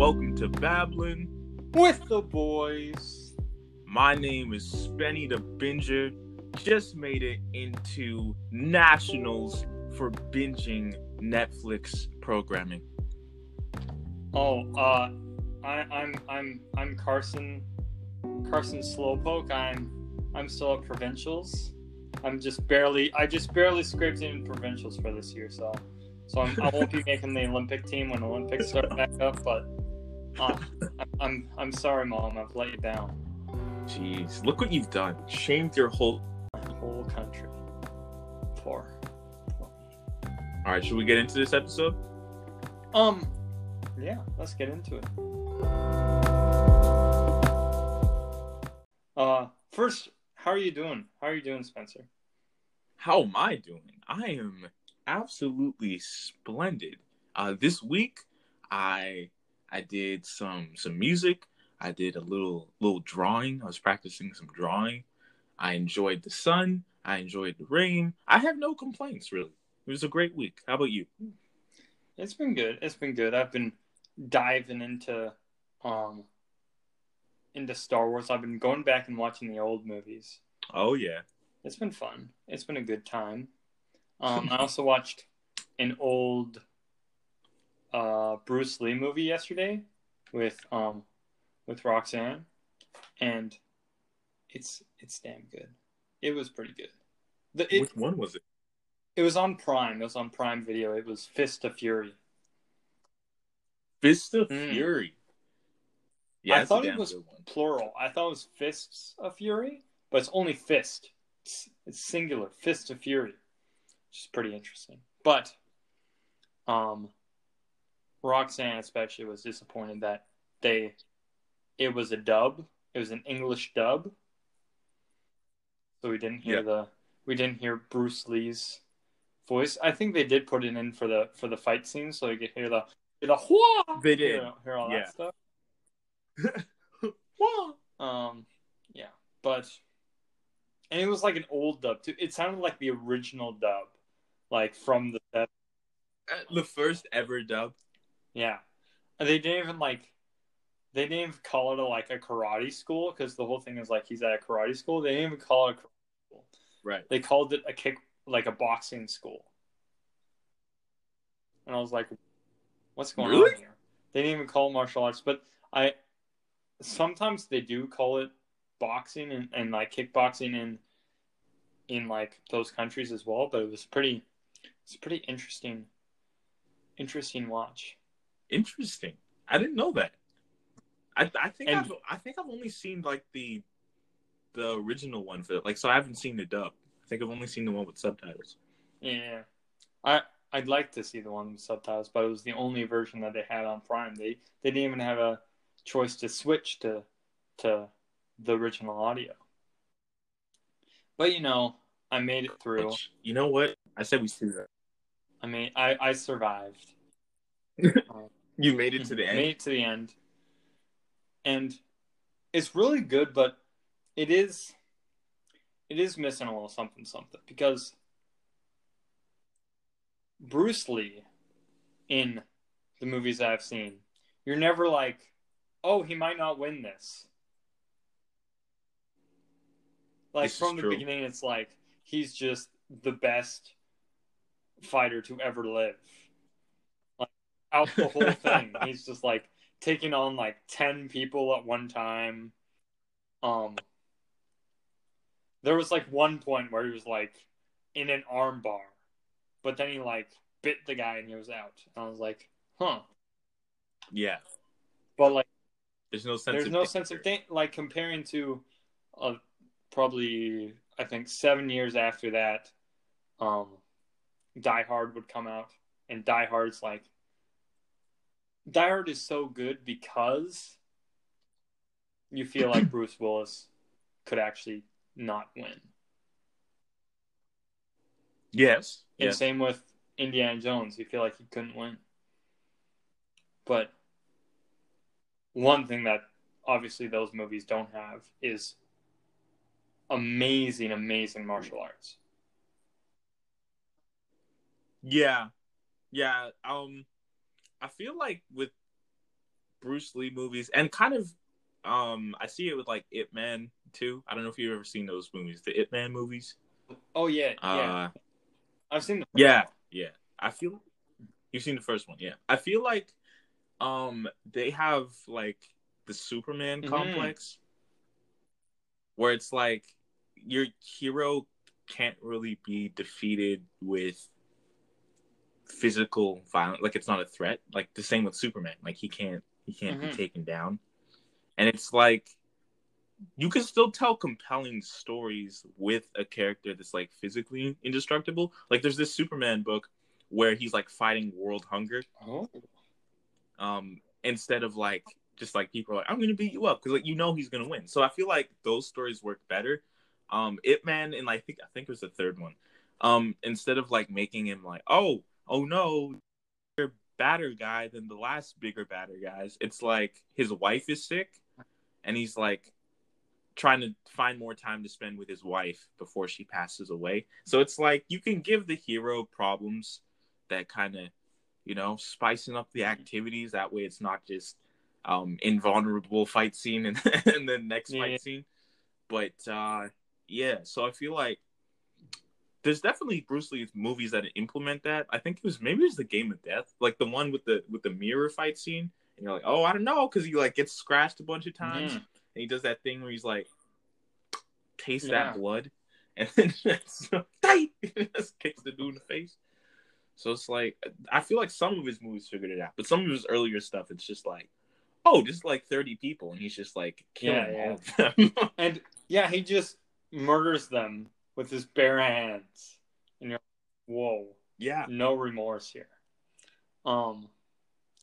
welcome to Babbling with the boys. My name is Spenny the Binger. Just made it into nationals for binging Netflix programming. Oh, uh, I, I'm I'm I'm Carson Carson Slowpoke. I'm I'm still at provincials. I'm just barely I just barely scraped in provincials for this year, so so I'm, I will not be making the Olympic team when Olympics start back up. But uh, I'm I'm sorry, mom. I've let you down. Jeez, look what you've done. Shamed your whole whole country. Poor. All right, should we get into this episode? Um, yeah, let's get into it. Uh, first, how are you doing? How are you doing, Spencer? How am I doing? I am absolutely splendid. Uh, this week, I I did some some music. I did a little little drawing. I was practicing some drawing. I enjoyed the sun. I enjoyed the rain. I have no complaints really. It was a great week. How about you? It's been good. It's been good. I've been diving into um into Star Wars. I've been going back and watching the old movies. Oh yeah. It's been fun. It's been a good time. Um, I also watched an old uh, Bruce Lee movie yesterday with um, with Roxanne, and it's it's damn good. It was pretty good. The, it, Which one was it? It was on Prime. It was on Prime Video. It was Fist of Fury. Fist of mm. Fury. Yeah, I thought it was plural. I thought it was Fists of Fury, but it's only Fist. It's, it's singular. Fist of Fury which is pretty interesting. But um, Roxanne especially was disappointed that they it was a dub. It was an English dub. So we didn't hear the we didn't hear Bruce Lee's voice. I think they did put it in for the for the fight scene so you could hear the the Hua! They did hear, hear all yeah. that stuff. um yeah, but and it was like an old dub too. It sounded like the original dub like from the. Uh, the first ever dub. Yeah, and they didn't even like they didn't even call it a like a karate school because the whole thing is like he's at a karate school. They didn't even call it a karate school. Right. They called it a kick like a boxing school. And I was like, what's going really? on here? They didn't even call it martial arts, but I sometimes they do call it boxing and, and like kickboxing in in like those countries as well, but it was pretty it's pretty interesting, interesting watch. Interesting. I didn't know that. I I think and, I've I think I've only seen like the the original one for like so I haven't seen the dub. I think I've only seen the one with subtitles. Yeah, I I'd like to see the one with subtitles, but it was the only version that they had on Prime. They they didn't even have a choice to switch to to the original audio. But you know, I made it through. Which, you know what? I said we see that. I mean, I I survived. you made it mm-hmm. to the end. Made it to the end, and it's really good, but it is it is missing a little something something because Bruce Lee in the movies I've seen, you're never like, oh, he might not win this. Like this from the true. beginning, it's like he's just the best fighter to ever live. Out the whole thing, he's just like taking on like ten people at one time. Um, there was like one point where he was like in an arm bar, but then he like bit the guy and he was out. And I was like, huh. Yeah. But like, there's no sense. There's of no sense of thing like comparing to, uh, probably I think seven years after that, um, Die Hard would come out, and Die Hard's like Die Hard is so good because you feel like Bruce Willis could actually not win. Yes. And yes. same with Indiana Jones. You feel like he couldn't win. But one thing that obviously those movies don't have is amazing, amazing martial arts. Yeah. Yeah. Um I feel like with Bruce Lee movies, and kind of, um, I see it with like Ip Man too. I don't know if you've ever seen those movies, the Ip Man movies. Oh yeah, yeah. Uh, I've seen. them. yeah, yeah. I feel you've seen the first one. Yeah, I feel like, um, they have like the Superman mm-hmm. complex, where it's like your hero can't really be defeated with physical violence like it's not a threat. Like the same with superman. Like he can't he can't mm-hmm. be taken down. And it's like you can still tell compelling stories with a character that's like physically indestructible. Like there's this superman book where he's like fighting world hunger. Oh. um instead of like just like people are like i'm gonna beat you up because like you know he's gonna win. So i feel like those stories work better. Um Ip Man and like, I think I think it was the third one. Um instead of like making him like, oh, oh no, you're badder guy than the last bigger badder guys. It's like his wife is sick and he's like trying to find more time to spend with his wife before she passes away. So it's like you can give the hero problems that kind of, you know, spicing up the activities. That way it's not just um invulnerable fight scene and, and the next yeah. fight scene. But uh yeah, so I feel like there's definitely Bruce Lee's movies that implement that. I think it was maybe it was the Game of Death, like the one with the with the mirror fight scene, and you're like, oh, I don't know, because he like gets scratched a bunch of times, mm. and he does that thing where he's like, taste yeah. that blood, and then just, just kicks the dude in the face. So it's like I feel like some of his movies figured it out, but some of his earlier stuff, it's just like, oh, just like thirty people, and he's just like killing yeah. all of them. and yeah, he just murders them with his bare hands, and you're like, whoa, yeah, no remorse here. Um,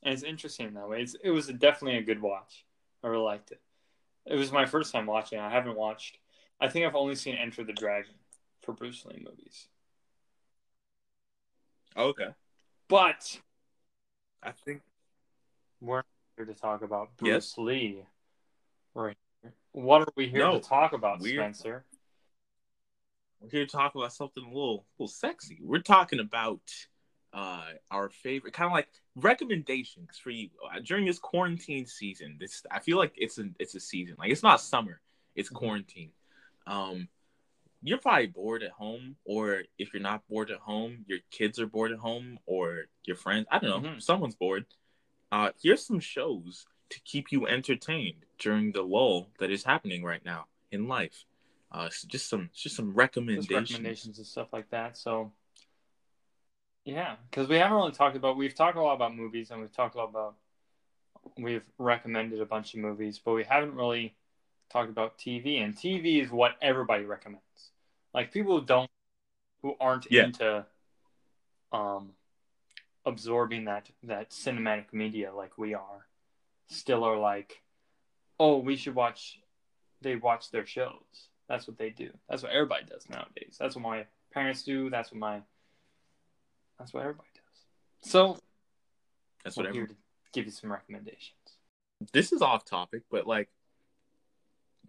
and it's interesting that way. It's, it was definitely a good watch. I really liked it. It was my first time watching. I haven't watched. I think I've only seen Enter the Dragon for Bruce Lee movies. Okay, but I think we're here to talk about Bruce yes. Lee. Right. What are we here no, to talk about, weird. Spencer? We're here to talk about something a little, a little sexy. We're talking about uh, our favorite, kind of like recommendations for you uh, during this quarantine season. This I feel like it's a it's a season. Like it's not summer, it's mm-hmm. quarantine. Um, you're probably bored at home, or if you're not bored at home, your kids are bored at home, or your friends. I don't know, mm-hmm. someone's bored. Uh, here's some shows to keep you entertained during the lull that is happening right now in life. Uh, just some just some recommendations, just recommendations and stuff like that. So, yeah, because we haven't really talked about. We've talked a lot about movies, and we've talked a lot about. We've recommended a bunch of movies, but we haven't really talked about TV. And TV is what everybody recommends. Like people who don't, who aren't yeah. into, um, absorbing that that cinematic media like we are, still are like, oh, we should watch. They watch their shows that's what they do. That's what everybody does nowadays. That's what my parents do. That's what my that's what everybody does. So that's what I'm here to give you some recommendations. This is off topic, but like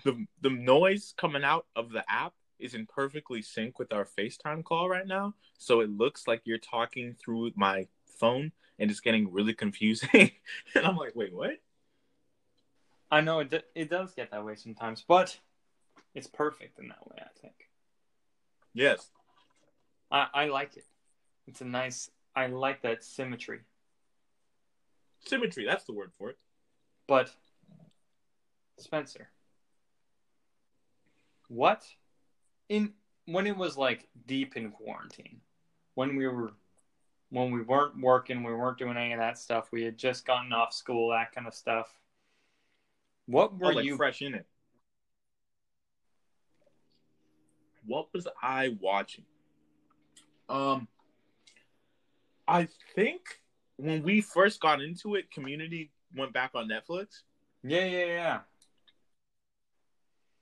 the the noise coming out of the app is in perfectly sync with our FaceTime call right now. So it looks like you're talking through my phone and it's getting really confusing. and I'm like, wait, what? I know it, it does get that way sometimes, but it's perfect in that way. I think. Yes. I I like it. It's a nice. I like that symmetry. Symmetry. That's the word for it. But Spencer, what in when it was like deep in quarantine, when we were when we weren't working, we weren't doing any of that stuff. We had just gotten off school, that kind of stuff. What oh, were oh, like you fresh in it? What was I watching? Um, I think when we first got into it, Community went back on Netflix. Yeah, yeah, yeah.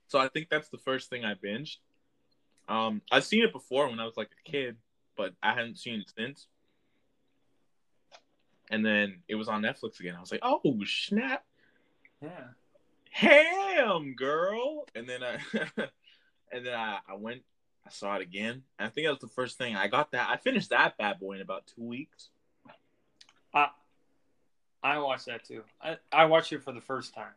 So I think that's the first thing I binged. Um, I've seen it before when I was like a kid, but I hadn't seen it since. And then it was on Netflix again. I was like, "Oh snap!" Yeah. Ham girl. And then I and then I, I went, I saw it again. I think that was the first thing I got. That I finished that bad boy in about two weeks. Uh, I watched that too. I, I watched it for the first time.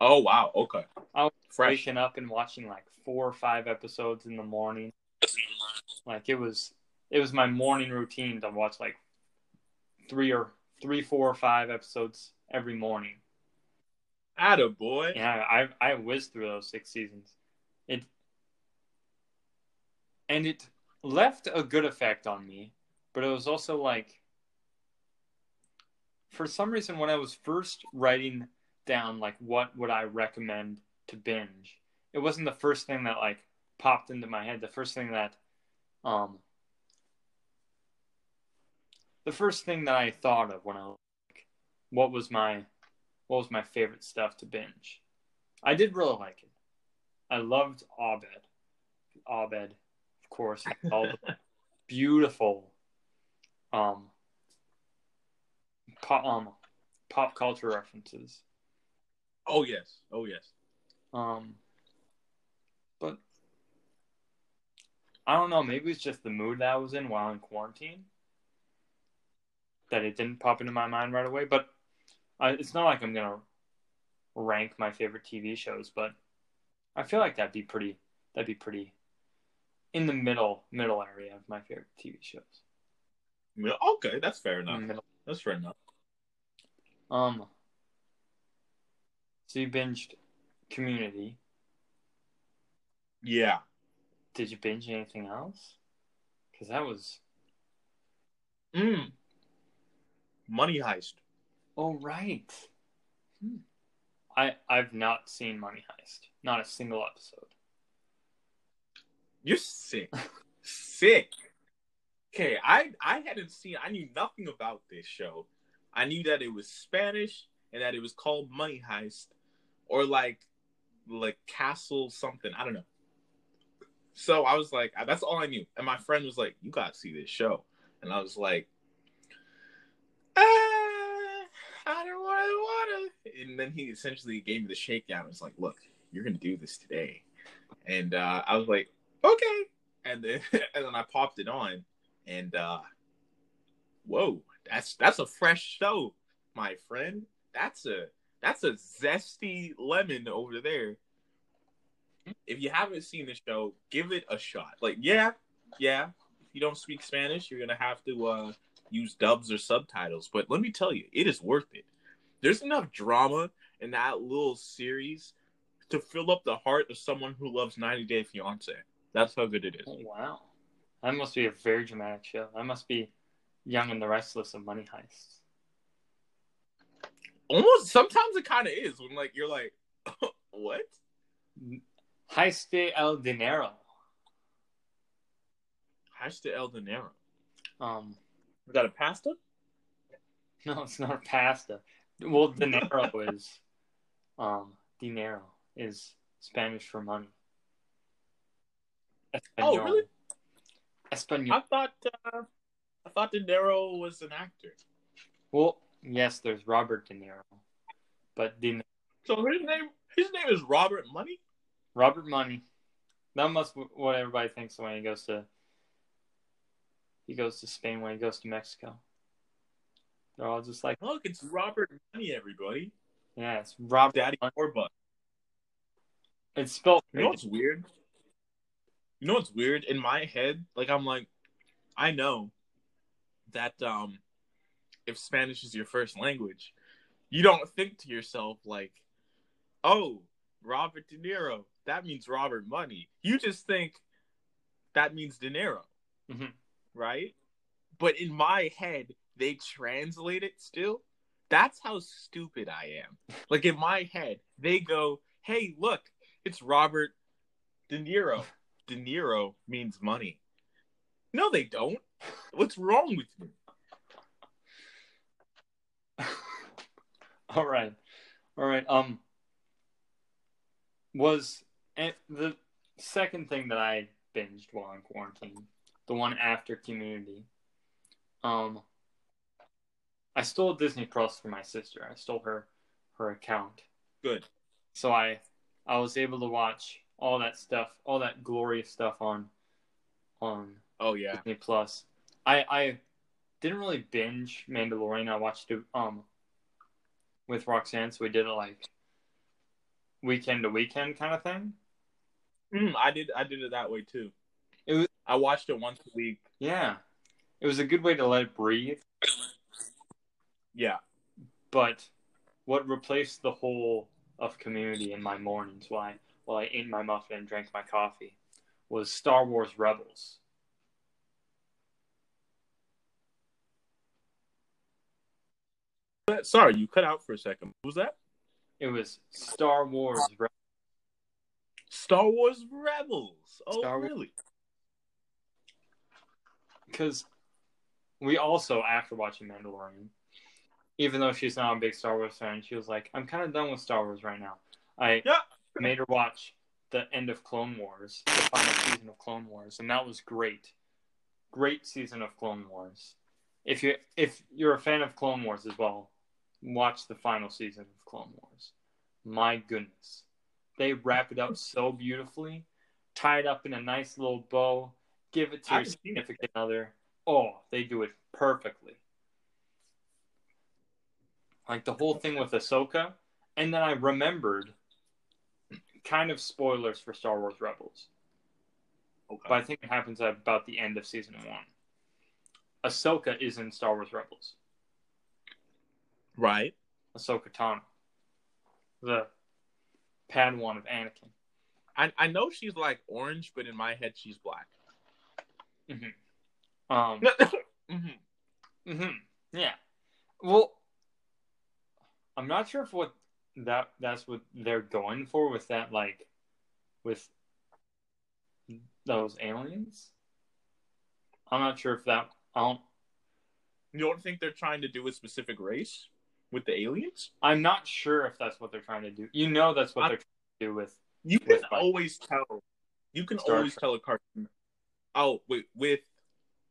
Oh wow, okay. I was Fresh. waking up and watching like four or five episodes in the morning. Like it was it was my morning routine to watch like three or three, four or five episodes every morning. Atta boy. Yeah, I I whizzed through those six seasons. It and it left a good effect on me, but it was also like for some reason when I was first writing down like what would I recommend to binge, it wasn't the first thing that like popped into my head. The first thing that um the first thing that I thought of when I was like, what was my what was my favorite stuff to binge. I did really like it. I loved Abed. Abed, of course, all the beautiful um pop, um pop culture references. Oh yes. Oh yes. Um but I don't know, maybe it's just the mood that I was in while in quarantine that it didn't pop into my mind right away. But I, it's not like I'm gonna rank my favorite TV shows, but I feel like that'd be pretty. That'd be pretty in the middle middle area of my favorite TV shows. Okay, that's fair enough. That's fair enough. Um. So you binged Community. Yeah. Did you binge anything else? Because that was. Mm. Money Heist. Oh right. Hmm. I I've not seen Money Heist. Not a single episode. You're sick. sick. Okay, I I hadn't seen. I knew nothing about this show. I knew that it was Spanish and that it was called Money Heist, or like like Castle something. I don't know. So I was like, that's all I knew. And my friend was like, "You gotta see this show," and I was like, I don't want to want to. And then he essentially gave me the shakedown. It's like, look, you're gonna do this today, and uh, I was like, okay. And then and then I popped it on, and uh, whoa, that's that's a fresh show, my friend. That's a that's a zesty lemon over there. If you haven't seen the show, give it a shot. Like, yeah, yeah. If you don't speak Spanish, you're gonna have to uh, use dubs or subtitles. But let me tell you, it is worth it. There's enough drama in that little series to fill up the heart of someone who loves 90 Day Fiance. That's how good it is. Oh, wow. That must be a very dramatic show. That must be Young and the Restless of Money Heists. Almost sometimes it kind of is when like you're like, what? Heist de El Dinero. Heist de El Dinero. Um, is that a pasta? No, it's not a pasta. Well, dinero is um dinero is Spanish for money. Espanol. Oh, really? Espanol. I thought uh, I thought De Niro was an actor. Well, yes, there's Robert De Niro, but De. So his name his name is Robert Money. Robert Money. That must be what everybody thinks when he goes to he goes to Spain when he goes to Mexico. They're all just like, look, it's Robert Money, everybody. Yeah, it's Robert Daddy Orbuck. It's spelled. You know what's weird? You know what's weird? In my head, like I'm like, I know that um, if Spanish is your first language, you don't think to yourself like, oh, Robert De Niro, that means Robert Money. You just think that means De Niro. Mm-hmm right? But in my head, they translate it still. That's how stupid I am. Like in my head, they go, "Hey, look, it's Robert De Niro. De Niro means money." No, they don't. What's wrong with you? All right, all right. Um, was the second thing that I binged while in quarantine the one after Community. Um, I stole Disney Plus from my sister. I stole her her account. Good. So I I was able to watch all that stuff, all that glorious stuff on on oh yeah Disney Plus. I I didn't really binge Mandalorian. I watched it um with Roxanne, so we did it like weekend to weekend kind of thing. Mm, I did I did it that way too. It was I watched it once a week. Yeah. It was a good way to let it breathe. Yeah. But what replaced the whole of community in my mornings while I, while I ate my muffin and drank my coffee was Star Wars Rebels. Sorry, you cut out for a second. What was that? It was Star Wars Rebels. Star Wars Rebels. Oh, Star really? Because we also, after watching Mandalorian, even though she's not a big Star Wars fan, she was like, "I'm kind of done with Star Wars right now." I yeah. made her watch the end of Clone Wars, the final season of Clone Wars, and that was great. Great season of Clone Wars. If you if you're a fan of Clone Wars as well, watch the final season of Clone Wars. My goodness. They wrap it up so beautifully, tie it up in a nice little bow, give it to your significant other. Oh, they do it perfectly. Like the whole thing with Ahsoka. And then I remembered kind of spoilers for Star Wars Rebels. Okay. But I think it happens at about the end of season one. Ahsoka is in Star Wars Rebels. Right. Ahsoka Tano. The Padawan of Anakin. I I know she's like orange, but in my head she's black. Mm-hmm. Um. mm-hmm. Mm-hmm. Yeah. Well, I'm not sure if what that that's what they're going for with that, like, with those aliens. I'm not sure if that. I don't. You don't think they're trying to do a specific race with the aliens? I'm not sure if that's what they're trying to do. You know, that's what I, they're trying to do with. You can with, always like, tell. You can Star always Trek. tell a cartoon. Oh, wait, with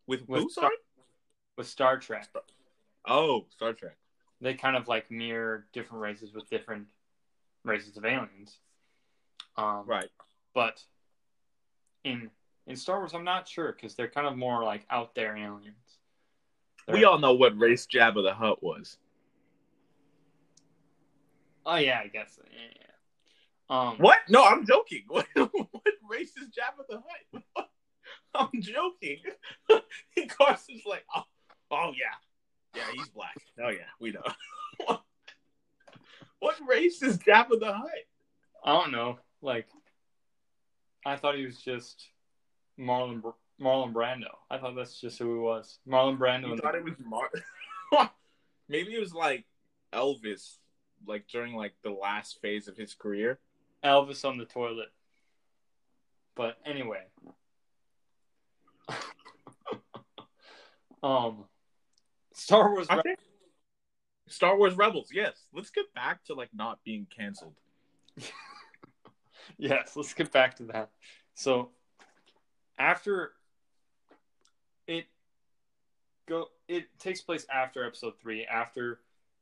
with, with who? Star, sorry, with Star Trek. Oh, Star Trek they kind of like mirror different races with different races of aliens. Um, right. But in in Star Wars, I'm not sure because they're kind of more like out there aliens. They're... We all know what race Jabba the Hutt was. Oh yeah, I guess. Yeah, yeah. Um, what? No, I'm joking. What, what race is Jabba the Hutt? I'm joking. Carson's like, oh, oh yeah, yeah, he's black. Oh yeah, we know. what race is Jabba the Hutt? I don't know. Like, I thought he was just Marlon Marlon Brando. I thought that's just who he was. Marlon Brando. You thought the... it was Mar. Maybe it was like Elvis, like during like the last phase of his career. Elvis on the toilet. But anyway. um Star Wars. Re- Star Wars Rebels. Yes, let's get back to like not being canceled. yes, let's get back to that. So after it go, it takes place after Episode Three, after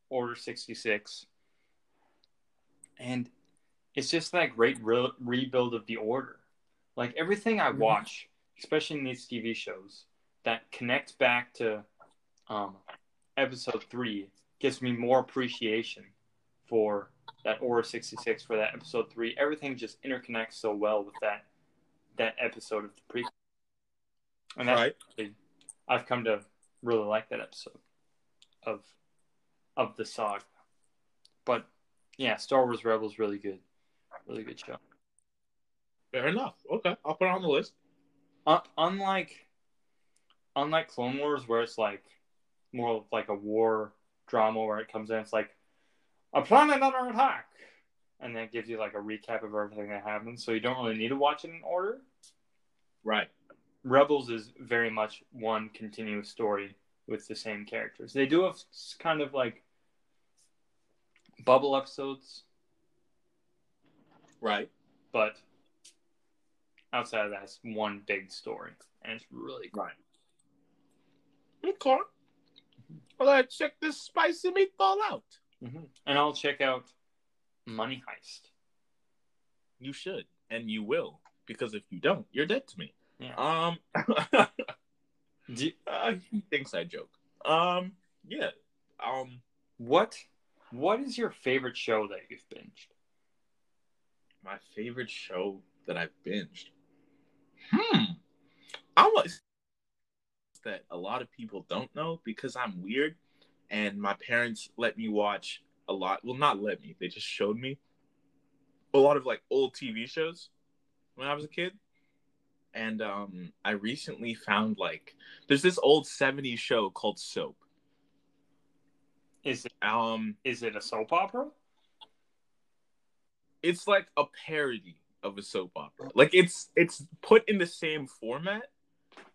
Order sixty six, and it's just that great re- rebuild of the Order. Like everything I mm-hmm. watch, especially in these TV shows, that connect back to um, episode three gives me more appreciation for that Order 66 for that episode three. Everything just interconnects so well with that that episode of the prequel. And that's right. Really, I've come to really like that episode of of the saga. But yeah, Star Wars Rebels really good. Really good show. Fair enough. Okay, I'll put it on the list. Uh, unlike unlike Clone Wars where it's like more of like a war drama where it comes in. It's like a planet under attack, and then it gives you like a recap of everything that happens. So you don't really need to watch it in order. Right. Rebels is very much one continuous story with the same characters. They do have kind of like bubble episodes. Right. But outside of that, it's one big story, and it's really. Right. Okay. Well, I check this spicy meatball out. Mm-hmm. And I'll check out Money Heist. You should, and you will, because if you don't, you're dead to me. Yeah. Um, you... uh, he thinks I joke. Um, yeah. Um, what what is your favorite show that you've binged? My favorite show that I've binged. Hmm. I was that a lot of people don't know because I'm weird, and my parents let me watch a lot. Well, not let me. They just showed me a lot of like old TV shows when I was a kid. And um, I recently found like there's this old '70s show called Soap. Is it um is it a soap opera? It's like a parody of a soap opera. Like it's it's put in the same format,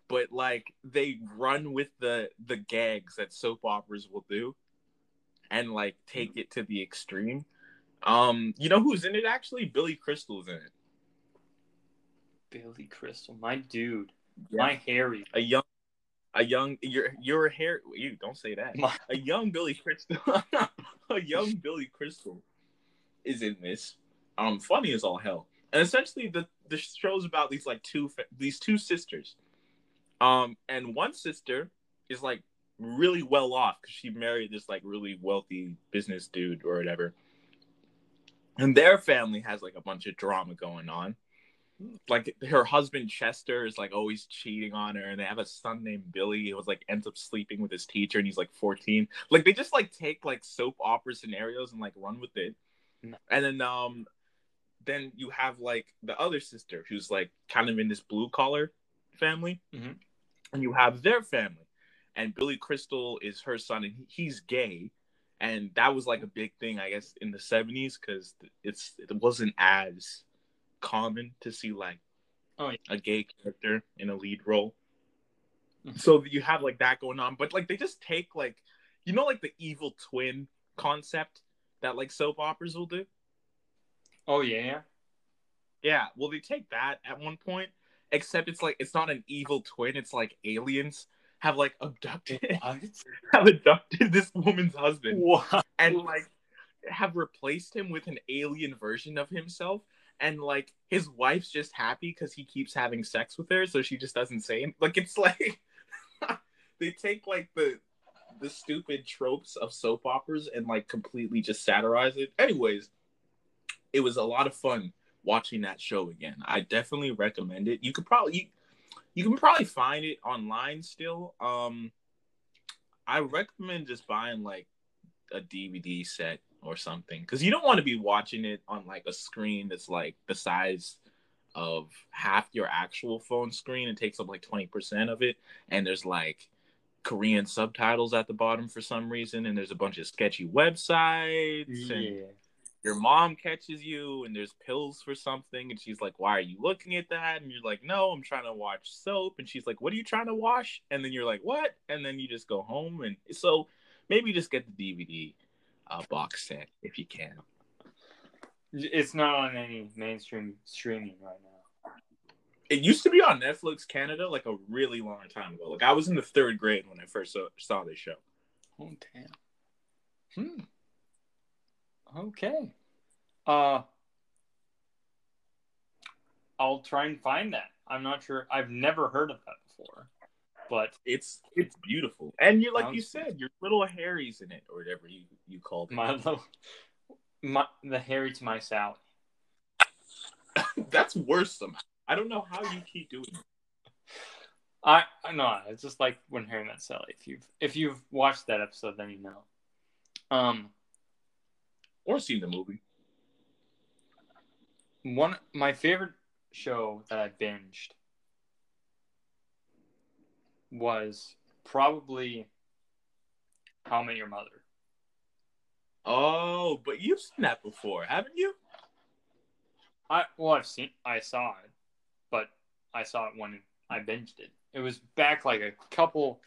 but like they run with the the gags that soap operas will do and like take it to the extreme. Um, you know who's in it actually? Billy Crystal's in it. Billy Crystal, my dude, yeah. my Harry, a young, a young, your your hair. You don't say that. My... A young Billy Crystal, a young Billy Crystal, is in this. Um, funny as all hell, and essentially the the show's about these like two these two sisters, um, and one sister is like really well off because she married this like really wealthy business dude or whatever. And their family has like a bunch of drama going on. Like her husband Chester is like always cheating on her, and they have a son named Billy who was like ends up sleeping with his teacher, and he's like 14. Like they just like take like soap opera scenarios and like run with it. And then um then you have like the other sister who's like kind of in this blue collar family, mm-hmm. And you have their family and Billy Crystal is her son, and he's gay, and that was like a big thing, I guess, in the '70s because it's it wasn't as common to see like oh, yeah. a gay character in a lead role. Mm-hmm. So you have like that going on, but like they just take like you know like the evil twin concept that like soap operas will do. Oh yeah. Yeah, well they take that at one point, except it's like it's not an evil twin, it's like aliens have like abducted have abducted this woman's husband what? and like have replaced him with an alien version of himself and like his wife's just happy because he keeps having sex with her so she just doesn't say it like it's like they take like the the stupid tropes of soap operas and like completely just satirize it. Anyways it was a lot of fun watching that show again i definitely recommend it you could probably you, you can probably find it online still. Um, I recommend just buying like a DVD set or something because you don't want to be watching it on like a screen that's like the size of half your actual phone screen. It takes up like 20% of it. And there's like Korean subtitles at the bottom for some reason. And there's a bunch of sketchy websites. Yeah. And your mom catches you and there's pills for something and she's like why are you looking at that? And you're like no i'm trying to watch soap. And she's like what are you trying to wash? And then you're like what? And then you just go home and so maybe just get the dvd uh, box set if you can. It's not on any mainstream streaming right now. It used to be on netflix canada like a really long time ago. Like i was in the third grade when i first saw, saw this show. Oh damn. Hmm Okay. Uh I'll try and find that. I'm not sure. I've never heard of that before. But it's it's beautiful. And you like you said, your little Harry's in it or whatever you you called it. My little my the Harry to my Sally. That's worse somehow. I don't know how you keep doing it. I I know it's just like when Harry met Sally. If you've if you've watched that episode, then you know. Um, or seen the movie. One my favorite show that I binged was probably How I Met Your Mother. Oh, but you've seen that before, haven't you? I well, I've seen, I saw it, but I saw it when I binged it. It was back like a couple.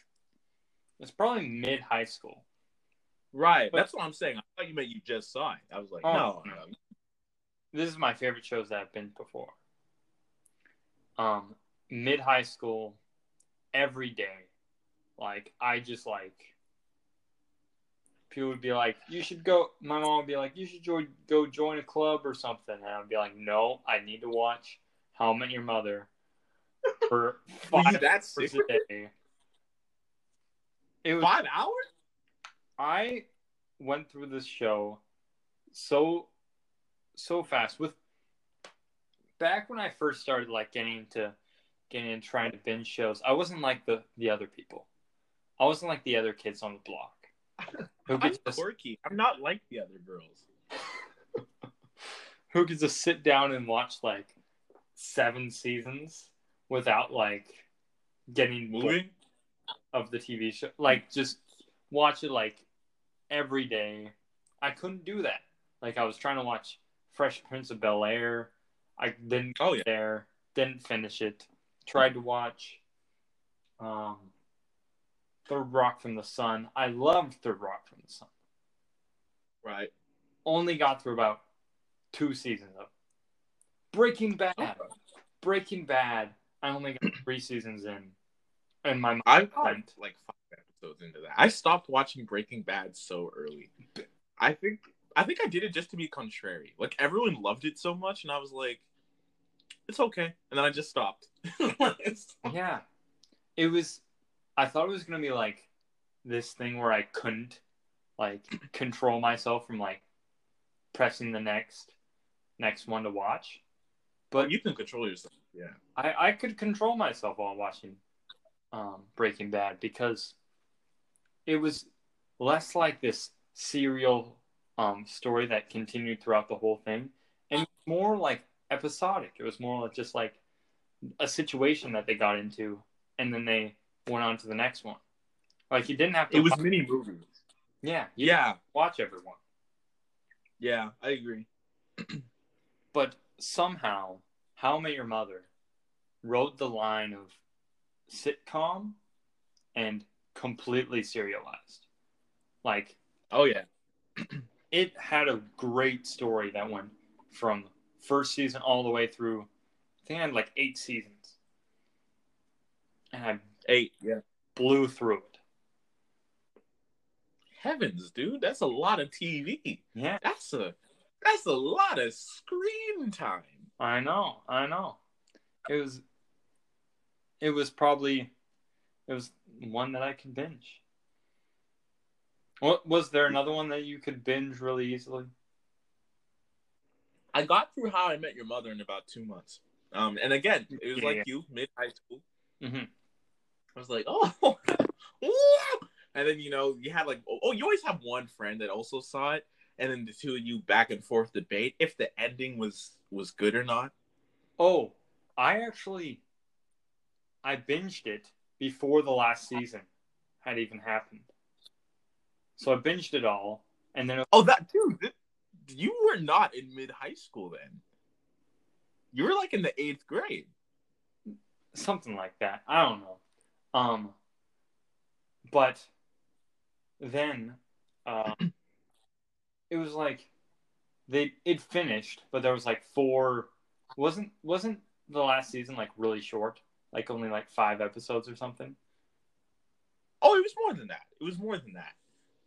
It's probably mid high school. Right. But, That's what I'm saying. Thought you meant you just saw it. I was like, oh, no, no. This is my favorite shows that I've been before. Um, mid high school, every day. Like I just like people would be like, "You should go." My mom would be like, "You should join, go join a club or something," and I'd be like, "No, I need to watch How I Met Your Mother for five hours a day." It was five hours. I went through this show so so fast with back when I first started like getting into getting into trying to binge shows, I wasn't like the the other people. I wasn't like the other kids on the block. Who I'm just, quirky. I'm not like the other girls. who could just sit down and watch like seven seasons without like getting moving of the TV show. Like just watch it like every day. I couldn't do that. Like I was trying to watch Fresh Prince of Bel Air. I didn't oh, yeah. there, didn't finish it. Tried to watch um Third Rock from the Sun. I loved Third Rock from the Sun. Right. Only got through about two seasons of Breaking Bad. Okay. Breaking Bad. I only got three seasons in, and my mind I went like five episodes into that. I stopped watching Breaking Bad so early. I think I think I did it just to be contrary. Like everyone loved it so much, and I was like, "It's okay," and then I just stopped. yeah, it was. I thought it was gonna be like this thing where I couldn't like control myself from like pressing the next next one to watch. But you can control yourself. Yeah, I I could control myself while watching um, Breaking Bad because it was less like this serial um, story that continued throughout the whole thing, and more like episodic. It was more like just like a situation that they got into, and then they went on to the next one. Like you didn't have to. It was mini movies. Yeah. yeah. Watch everyone. Yeah, I agree. but somehow, How Met Your Mother rode the line of sitcom and completely serialized. Like, oh yeah, it had a great story that went from first season all the way through. I think I had like eight seasons, and I eight yeah blew through it. Heavens, dude, that's a lot of TV. Yeah, that's a that's a lot of screen time. I know, I know. It was it was probably it was one that I can binge. What was there another one that you could binge really easily? I got through How I Met Your Mother in about two months. Um, and again, it was yeah, like yeah. you, mid high school. Mm-hmm. I was like, oh, and then you know you had like, oh, you always have one friend that also saw it, and then the two of you back and forth debate if the ending was was good or not. Oh, I actually I binged it before the last season had even happened. So I binged it all, and then oh, that dude, you were not in mid high school then. You were like in the eighth grade, something like that. I don't know. Um, but then, uh, it was like they it finished, but there was like four. wasn't wasn't the last season like really short? Like only like five episodes or something. Oh, it was more than that. It was more than that.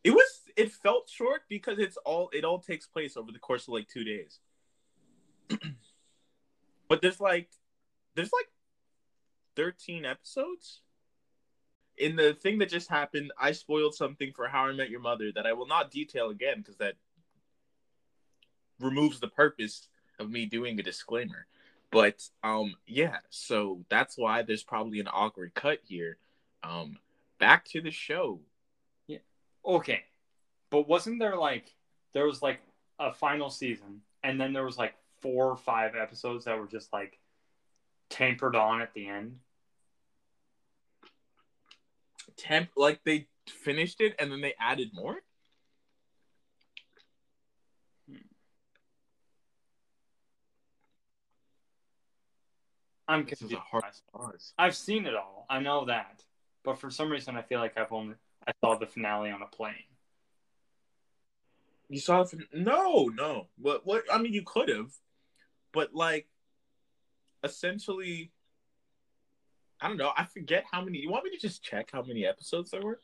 It was. It felt short because it's all. It all takes place over the course of like two days. but there's like, there's like, thirteen episodes. In the thing that just happened, I spoiled something for How I Met Your Mother that I will not detail again because that removes the purpose of me doing a disclaimer. But um yeah, so that's why there's probably an awkward cut here. Um back to the show. Yeah. Okay. But wasn't there like there was like a final season and then there was like four or five episodes that were just like tampered on at the end? Temp like they finished it and then they added more? I'm confused. This is a hard pause. I've seen it all. I know that, but for some reason, I feel like I've only I saw the finale on a plane. You saw it? No, no. What? What? I mean, you could have, but like, essentially, I don't know. I forget how many. You want me to just check how many episodes there were?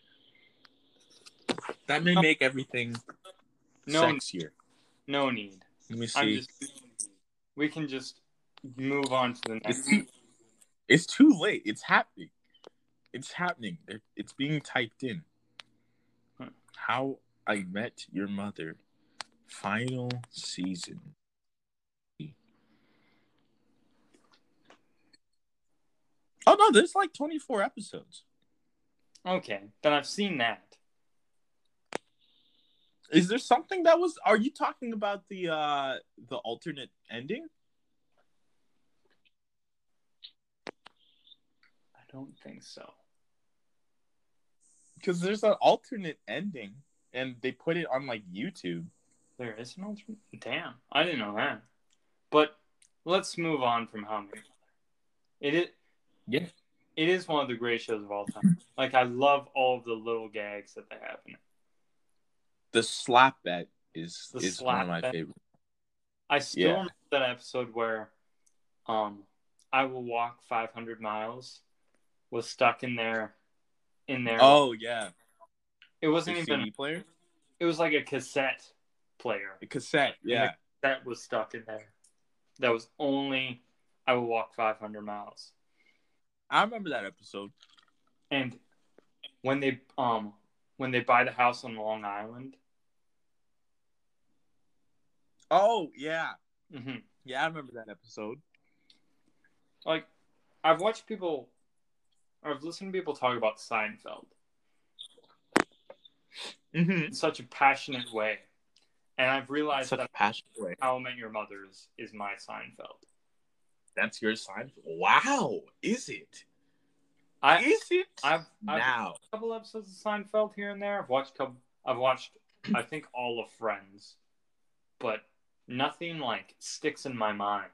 That may make everything no sexier. No need. Let me see. Just, we can just move on to the next. It's too, it's too late. It's happening. It's happening. It's being typed in. How I Met Your Mother final season. Oh no, there's like 24 episodes. Okay, then I've seen that. Is there something that was are you talking about the uh the alternate ending? Don't think so. Cuz there's an alternate ending and they put it on like YouTube. There is an alternate. Damn, I didn't know that. But let's move on from How Many It is. Yeah. It is one of the great shows of all time. like I love all of the little gags that they have in it. The slap bet is the is one of my bet. favorites. I still yeah. remember that episode where, um, I will walk 500 miles was stuck in there, in there. Oh yeah. It wasn't the even CD player. It was like a cassette player. A cassette, yeah. That was stuck in there. That was only I will walk 500 miles. I remember that episode. And when they um when they buy the house on Long Island. Oh yeah, mm-hmm. yeah, I remember that episode. Like, I've watched people, I've listened to people talk about Seinfeld mm-hmm. in such a passionate way, and I've realized such that a passionate way. How I Met Your Mother is, is my Seinfeld. That's your Seinfeld. Wow, is it? I, is it I've, I've now? a couple episodes of Seinfeld here and there. I've watched couple. I've watched. I think all of Friends, but nothing like sticks in my mind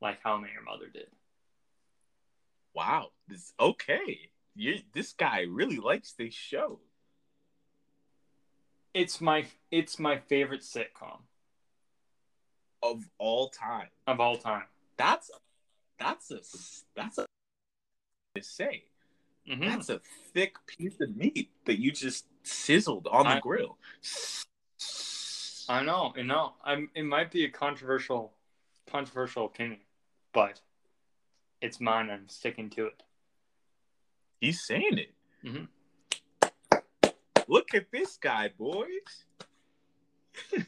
like How I Met Your Mother did. Wow, this okay. You this guy really likes this show. It's my it's my favorite sitcom of all time. Of all time. That's that's a that's a to say. Mm-hmm. That's a thick piece of meat that you just sizzled on the I, grill. I know, I know. I'm. It might be a controversial, controversial opinion, but it's mine. I'm sticking to it. He's saying it. Mm-hmm. Look at this guy, boys.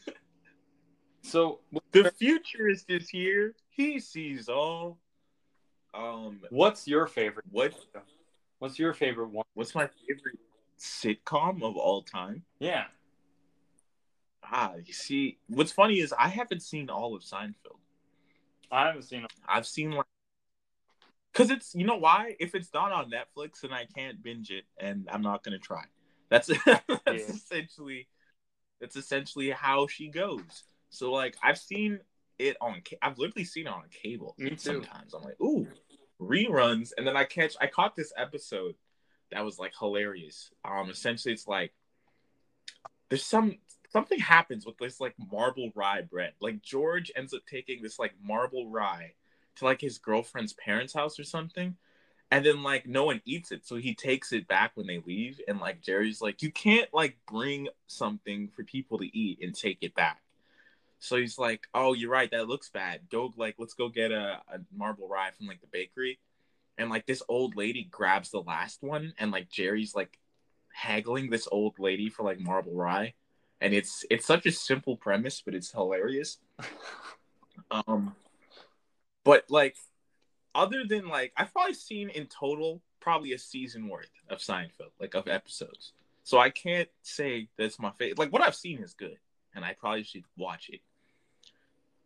so the futurist is here. He sees all. Um, what's your favorite? What? What's your favorite one? What's my favorite sitcom of all time? Yeah. Ah, you see, what's funny is I haven't seen all of Seinfeld. I haven't seen. I've seen like, cause it's you know why? If it's not on Netflix, then I can't binge it, and I'm not gonna try. That's that's yeah. essentially that's essentially how she goes. So like I've seen it on. I've literally seen it on cable. Me too. Sometimes I'm like, ooh, reruns, and then I catch. I caught this episode that was like hilarious. Um, essentially, it's like there's some something happens with this like marble rye bread. Like George ends up taking this like marble rye to like his girlfriend's parents' house or something. And then like no one eats it, so he takes it back when they leave. And like Jerry's like, you can't like bring something for people to eat and take it back. So he's like, "Oh, you're right. That looks bad. Go like, let's go get a, a marble rye from like the bakery." And like this old lady grabs the last one, and like Jerry's like haggling this old lady for like marble rye, and it's it's such a simple premise, but it's hilarious. um, but like, other than like, I've probably seen in total probably a season worth of Seinfeld, like of episodes. So I can't say that's my favorite. Like what I've seen is good, and I probably should watch it.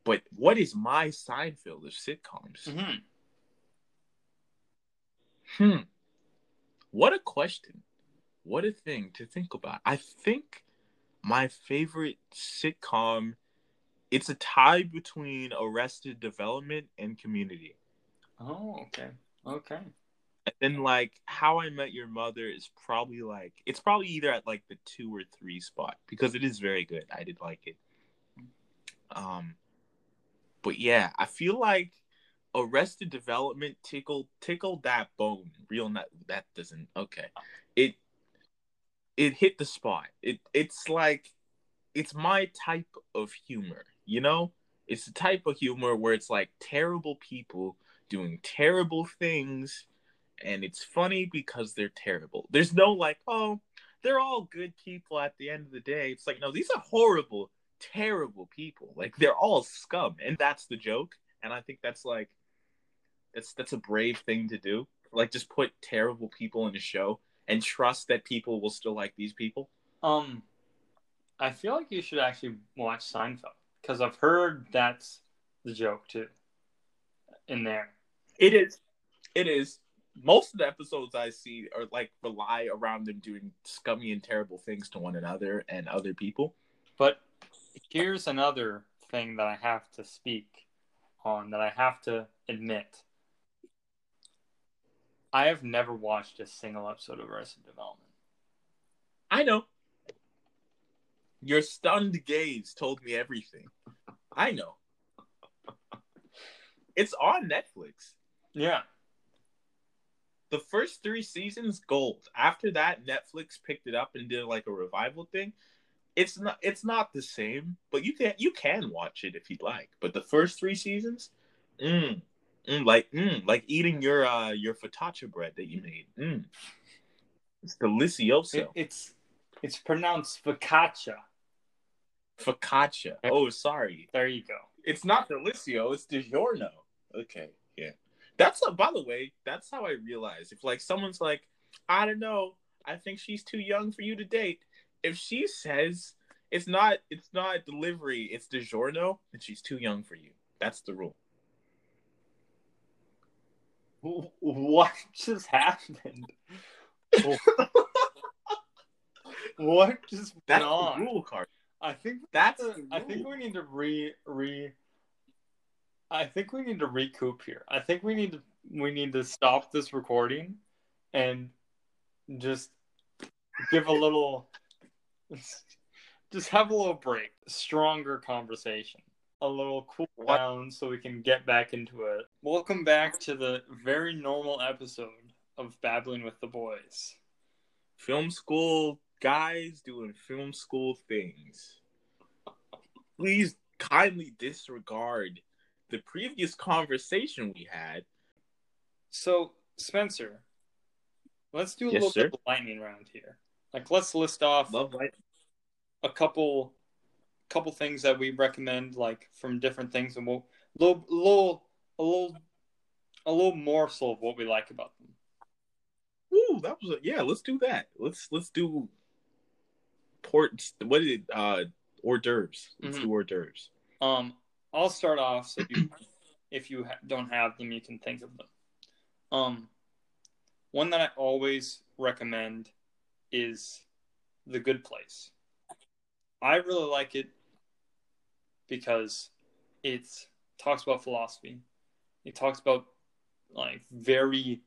But what is my Seinfeld of sitcoms? Mm-hmm. Hmm. What a question. What a thing to think about. I think my favorite sitcom it's a tie between Arrested Development and Community. Oh, okay. Okay. And then like How I Met Your Mother is probably like it's probably either at like the 2 or 3 spot because it is very good. I did like it. Um but yeah, I feel like Arrested Development tickled tickled that bone. Real not that doesn't okay. It it hit the spot. It it's like it's my type of humor, you know? It's the type of humor where it's like terrible people doing terrible things and it's funny because they're terrible. There's no like, oh, they're all good people at the end of the day. It's like no, these are horrible, terrible people. Like they're all scum, and that's the joke. And I think that's like that's that's a brave thing to do. Like just put terrible people in a show and trust that people will still like these people. Um, I feel like you should actually watch Seinfeld because I've heard that's the joke too. In there, it is. It is. Most of the episodes I see are like rely around them doing scummy and terrible things to one another and other people. But here's another thing that I have to speak on that I have to admit. I have never watched a single episode of Arrested Development. I know. Your stunned gaze told me everything. I know. It's on Netflix. Yeah. The first three seasons, gold. After that, Netflix picked it up and did like a revival thing. It's not it's not the same, but you can you can watch it if you'd like. But the first three seasons, mm, mm, like mm, like eating your uh your focaccia bread that you made. Mm. It's delicioso. It, it's it's pronounced focaccia. Focaccia. Oh, sorry. There you go. It's not delicio. It's DiGiorno. Okay, yeah. That's a, by the way. That's how I realize if like someone's like, I don't know, I think she's too young for you to date. If she says it's not, it's not delivery, it's DiGiorno, and she's too young for you. That's the rule. What just happened? what just that's on? the rule card. I think that's. A, I think we need to re re. I think we need to recoup here. I think we need to we need to stop this recording, and just give a little. Just have a little break. Stronger conversation. A little cool down so we can get back into it. Welcome back to the very normal episode of Babbling with the Boys. Film school guys doing film school things. Please kindly disregard the previous conversation we had. So, Spencer, let's do a yes, little sir. bit of lightning round here. Like, let's list off Love a couple, couple things that we recommend, like from different things, and we'll little, little, a little, a little morsel of what we like about them. Ooh, that was a, yeah. Let's do that. Let's let's do port. What did uh hors d'oeuvres? Let's mm-hmm. do hors d'oeuvres. Um, I'll start off so you, if you ha- don't have them, you can think of them. Um, one that I always recommend is The Good Place. I really like it because it talks about philosophy. It talks about like very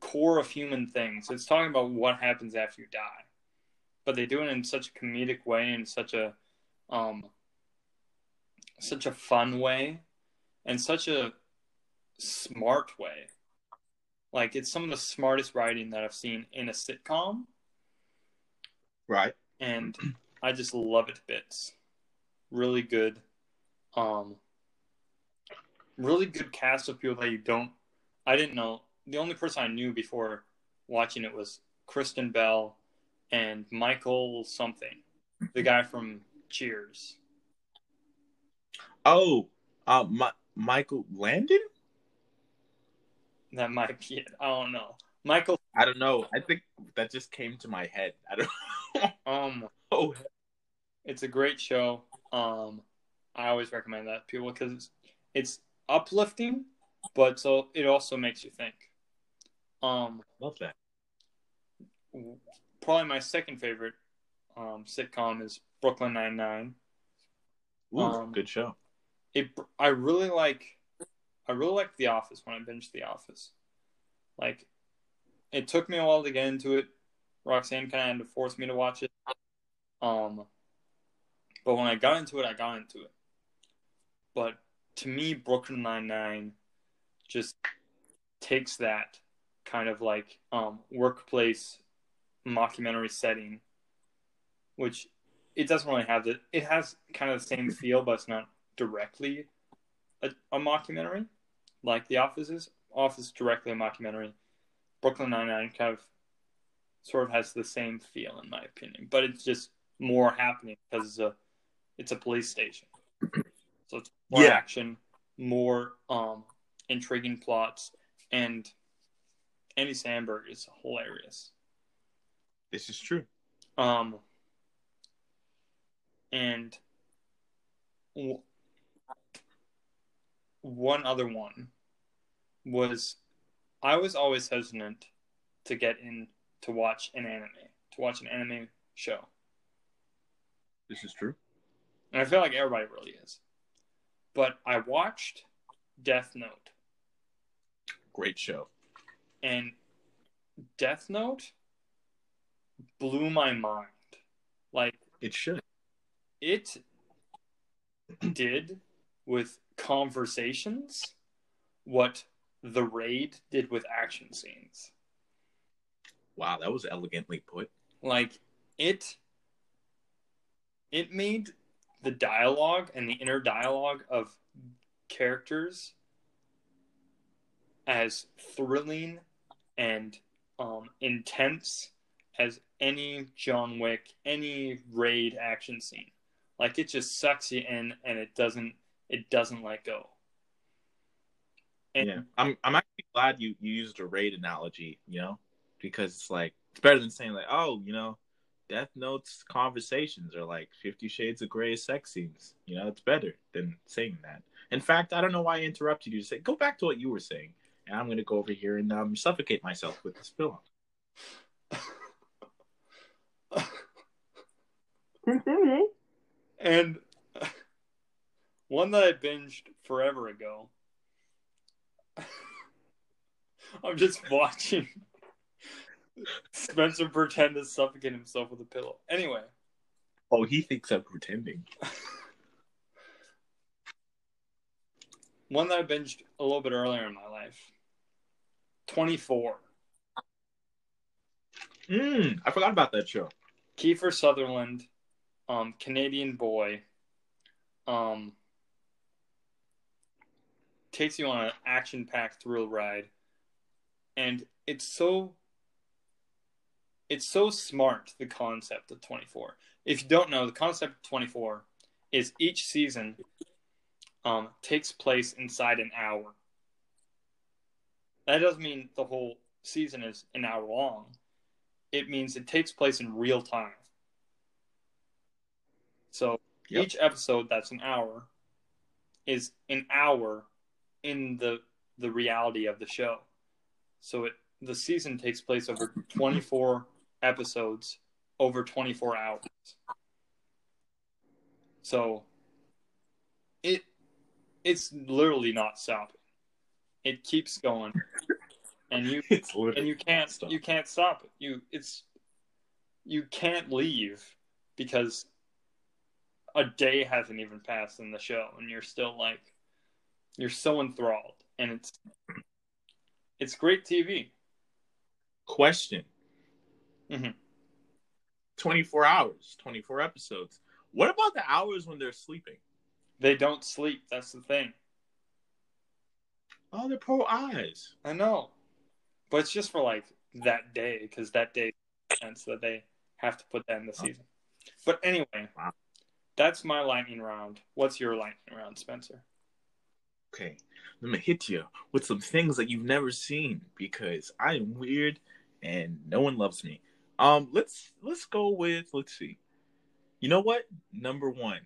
core of human things. It's talking about what happens after you die, but they do it in such a comedic way and such a um, such a fun way and such a smart way. Like it's some of the smartest writing that I've seen in a sitcom. Right. And I just love it bits. Really good. Um really good cast of people that you don't I didn't know the only person I knew before watching it was Kristen Bell and Michael something, the guy from Cheers. Oh, uh, my, Michael Landon. That might be it. I don't know. Michael. I don't know. I think that just came to my head. I don't. um. Oh. It's a great show. Um, I always recommend that people because it's, it's uplifting, but so it also makes you think. Um, love that. Probably my second favorite um, sitcom is Brooklyn Nine Nine. Um, good show. It. I really like. I really like The Office when I binged The Office. Like, it took me a while to get into it. Roxanne kind of had to force me to watch it. Um, but when I got into it, I got into it. But to me, Brooklyn Nine Nine just takes that kind of like um, workplace mockumentary setting, which it doesn't really have the. It has kind of the same feel, but it's not directly a, a mockumentary like The Office is. Office directly a mockumentary. Brooklyn Nine Nine kind of sort of has the same feel in my opinion, but it's just more happening because it's a it's a police station. So it's more yeah. action, more um intriguing plots, and Andy Samberg is hilarious. This is true. Um, and w- one other one was I was always hesitant to get in to watch an anime, to watch an anime show. This is true. And I feel like everybody really is. But I watched Death Note. Great show. And Death Note blew my mind. Like it should. It did with conversations what the raid did with action scenes. Wow, that was elegantly put. Like it it made the dialogue and the inner dialogue of characters as thrilling and um, intense as any John Wick, any raid action scene. Like it just sucks you in, and it doesn't it doesn't let go. And, yeah, I'm I'm actually glad you you used a raid analogy. You know, because it's like it's better than saying like, oh, you know, Death Note's conversations are like Fifty Shades of Grey sex scenes. You know, it's better than saying that. In fact, I don't know why I interrupted you to say go back to what you were saying, and I'm going to go over here and um, suffocate myself with this pillow. and one that I binged forever ago. I'm just watching Spencer pretend to suffocate himself with a pillow. Anyway. Oh, he thinks I'm pretending. One that I binged a little bit earlier in my life. 24. Mm, I forgot about that show. Kiefer Sutherland, um, Canadian boy, um, takes you on an action-packed thrill ride, and it's so it's so smart the concept of 24 if you don't know the concept of 24 is each season um, takes place inside an hour. That doesn't mean the whole season is an hour long. It means it takes place in real time so yep. each episode that's an hour is an hour in the the reality of the show so it the season takes place over 24 episodes over 24 hours. So it it's literally not stopping. It keeps going. And you and you can't stop. you can't stop it. You it's you can't leave because a day hasn't even passed in the show and you're still like you're so enthralled and it's it's great TV. Question Mm-hmm. 24 hours, 24 episodes. What about the hours when they're sleeping? They don't sleep. That's the thing. Oh, their poor eyes. I know. But it's just for like that day because that day sense that they have to put that in the oh. season. But anyway, wow. That's my lightning round. What's your lightning round, Spencer? Okay, let me hit you with some things that you've never seen because I am weird and no one loves me. Um, let's let's go with let's see. You know what? Number one,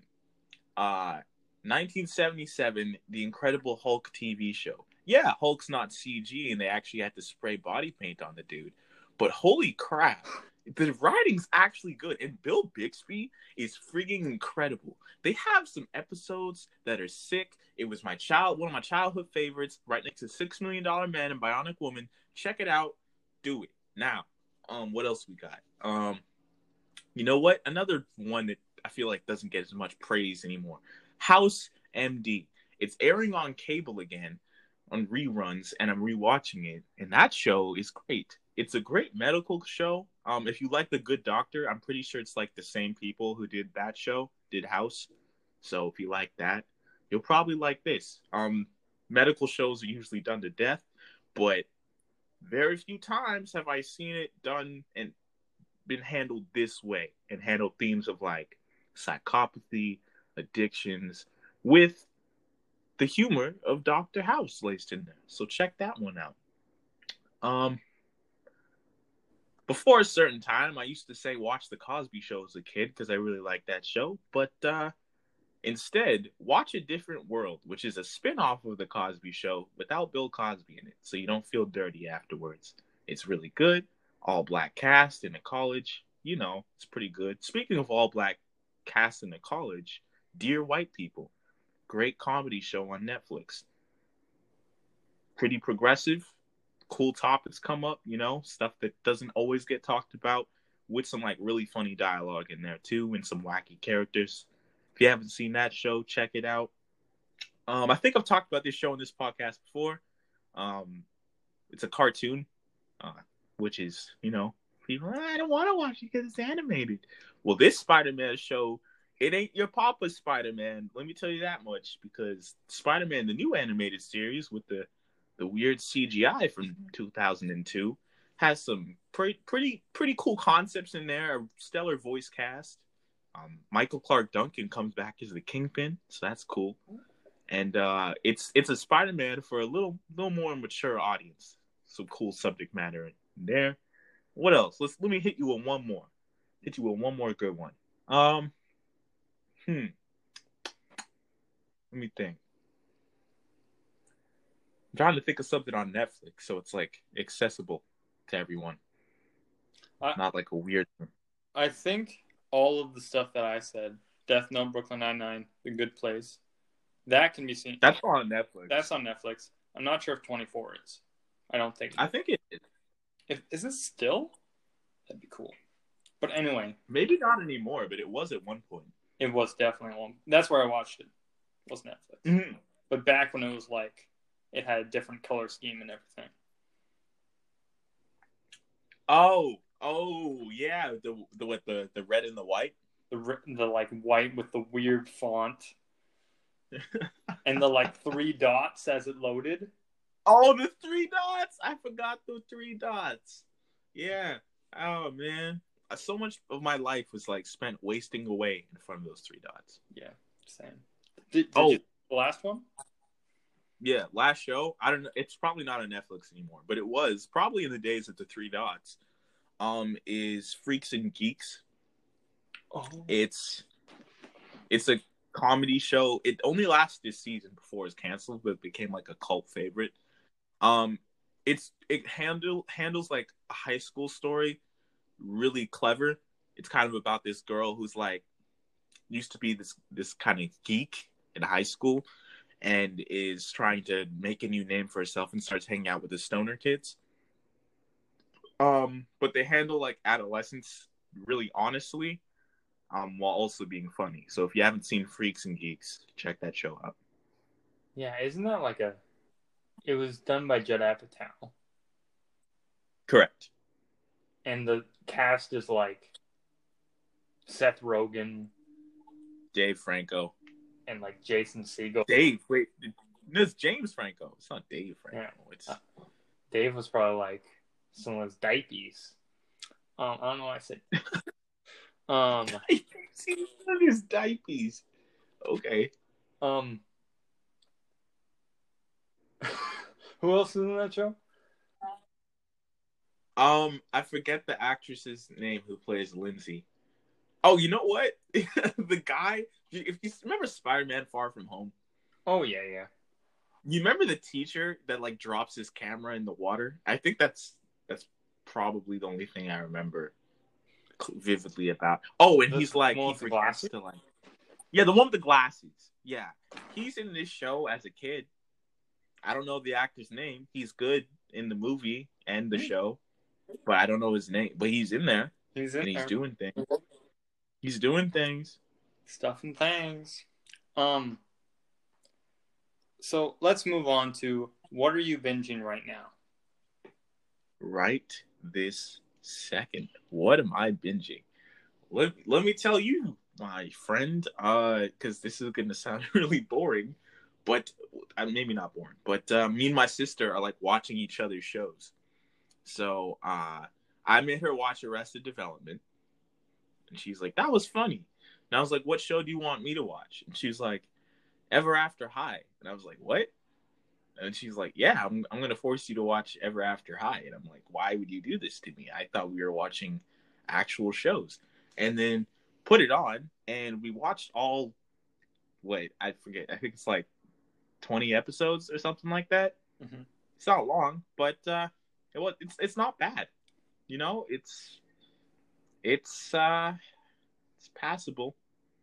uh, 1977, The Incredible Hulk TV show. Yeah, Hulk's not CG, and they actually had to spray body paint on the dude. But holy crap, the writing's actually good, and Bill Bixby is freaking incredible. They have some episodes that are sick. It was my child, one of my childhood favorites, right next to Six Million Dollar Man and Bionic Woman. Check it out. Do it now. Um, what else we got? Um, you know what? Another one that I feel like doesn't get as much praise anymore. House MD. It's airing on cable again on reruns, and I'm rewatching it. And that show is great. It's a great medical show. Um, if you like The Good Doctor, I'm pretty sure it's like the same people who did that show did House. So if you like that, you'll probably like this. Um, medical shows are usually done to death, but very few times have I seen it done and been handled this way and handled themes of like psychopathy, addictions with the humor of Doctor House laced in there. So check that one out. Um, before a certain time, I used to say watch the Cosby Show as a kid because I really liked that show, but uh, instead watch a different world, which is a spin-off of the Cosby Show without Bill Cosby in it, so you don't feel dirty afterwards. It's really good. All black cast in a college, you know, it's pretty good. Speaking of all black cast in a college, Dear White People, great comedy show on Netflix. Pretty progressive, cool topics come up, you know, stuff that doesn't always get talked about with some like really funny dialogue in there too and some wacky characters. If you haven't seen that show, check it out. Um, I think I've talked about this show in this podcast before. Um, it's a cartoon, uh, which is, you know, people, I don't want to watch it because it's animated. Well, this Spider Man show, it ain't your Papa's Spider Man. Let me tell you that much because Spider Man, the new animated series with the the weird CGI from 2002 has some pretty pretty pretty cool concepts in there. A stellar voice cast. Um, Michael Clarke Duncan comes back as the Kingpin, so that's cool. And uh, it's it's a Spider-Man for a little little more mature audience. Some cool subject matter in there. What else? Let's let me hit you with one more. Hit you with one more good one. Um, hmm. Let me think. I'm trying to think of something on Netflix so it's like accessible to everyone. I, Not like a weird. I think all of the stuff that I said, Death Note, Brooklyn Nine Nine, The Good Place, that can be seen. That's on Netflix. That's on Netflix. I'm not sure if 24 is. I don't think. I think it is. If is it still? That'd be cool. But anyway, maybe not anymore, but it was at one point. It was definitely one. That's where I watched it. it was Netflix. Mm-hmm. But back when it was like it had a different color scheme and everything. Oh, oh yeah, the the what the the red and the white, the the like white with the weird font, and the like three dots as it loaded. Oh, the three dots! I forgot the three dots. Yeah. Oh man, uh, so much of my life was like spent wasting away in front of those three dots. Yeah, same. Did, did oh, you, the last one? Yeah, last show. I don't know. It's probably not on Netflix anymore, but it was probably in the days of the three dots. Um, is Freaks and Geeks. Oh. It's it's a comedy show. It only lasted this season before it's canceled, but it became like a cult favorite. Um, it's it handle handles like a high school story, really clever. It's kind of about this girl who's like used to be this this kind of geek in high school and is trying to make a new name for herself and starts hanging out with the stoner kids. Um, but they handle like adolescence really honestly, um, while also being funny. So if you haven't seen Freaks and Geeks, check that show out. Yeah, isn't that like a? It was done by Judd Apatow. Correct. And the cast is like Seth Rogen, Dave Franco, and like Jason Segel. Dave, wait, it's James Franco. It's not Dave Franco. Yeah. It's uh, Dave was probably like someone's diapers. Um, I don't know why I said. um, his diapers. Okay. Um. who else is in that show? Um, I forget the actress's name who plays Lindsay. Oh, you know what? the guy, if you remember Spider-Man: Far From Home. Oh yeah, yeah. You remember the teacher that like drops his camera in the water? I think that's that's probably the only thing I remember vividly about. Oh, and the, he's like he forgets to like. Yeah, the one with the glasses. Yeah, he's in this show as a kid. I don't know the actor's name. He's good in the movie and the hmm. show, but I don't know his name. But he's in there. He's in there. he's doing things. He's doing things. Stuff and things. Um. So let's move on to what are you binging right now? Right this second. What am I binging? Let, let me tell you, my friend, uh, because this is going to sound really boring, but uh, maybe not boring, but uh, me and my sister are like watching each other's shows. So uh, I made her watch Arrested Development, and she's like, "That was funny." And I was like, "What show do you want me to watch?" And she's like, "Ever After High." And I was like, "What?" And she's like, "Yeah, I'm I'm gonna force you to watch Ever After High." And I'm like, "Why would you do this to me? I thought we were watching actual shows." And then put it on, and we watched all. Wait, I forget. I think it's like twenty episodes or something like that. Mm-hmm. It's not long, but uh, it was. It's it's not bad. You know, it's it's uh, it's passable.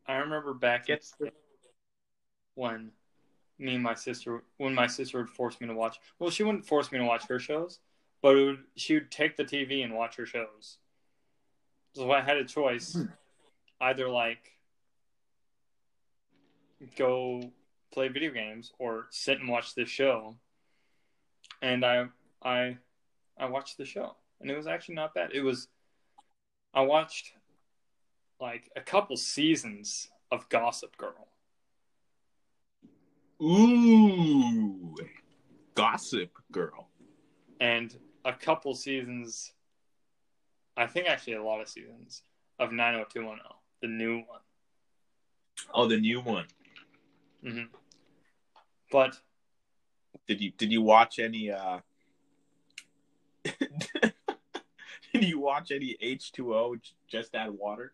I remember back Gets when me and my sister when my sister would force me to watch. Well, she wouldn't force me to watch her shows, but would, she would take the TV and watch her shows. So I had a choice, hmm. either like go play video games or sit and watch this show. And I I I watched the show, and it was actually not bad. It was I watched like a couple seasons of Gossip Girl Ooh, Gossip Girl. And a couple seasons, I think actually a lot of seasons of 90210, the new one. Oh, the new one. Mm-hmm. But did you did you watch any? uh Did you watch any H two O? Just add water.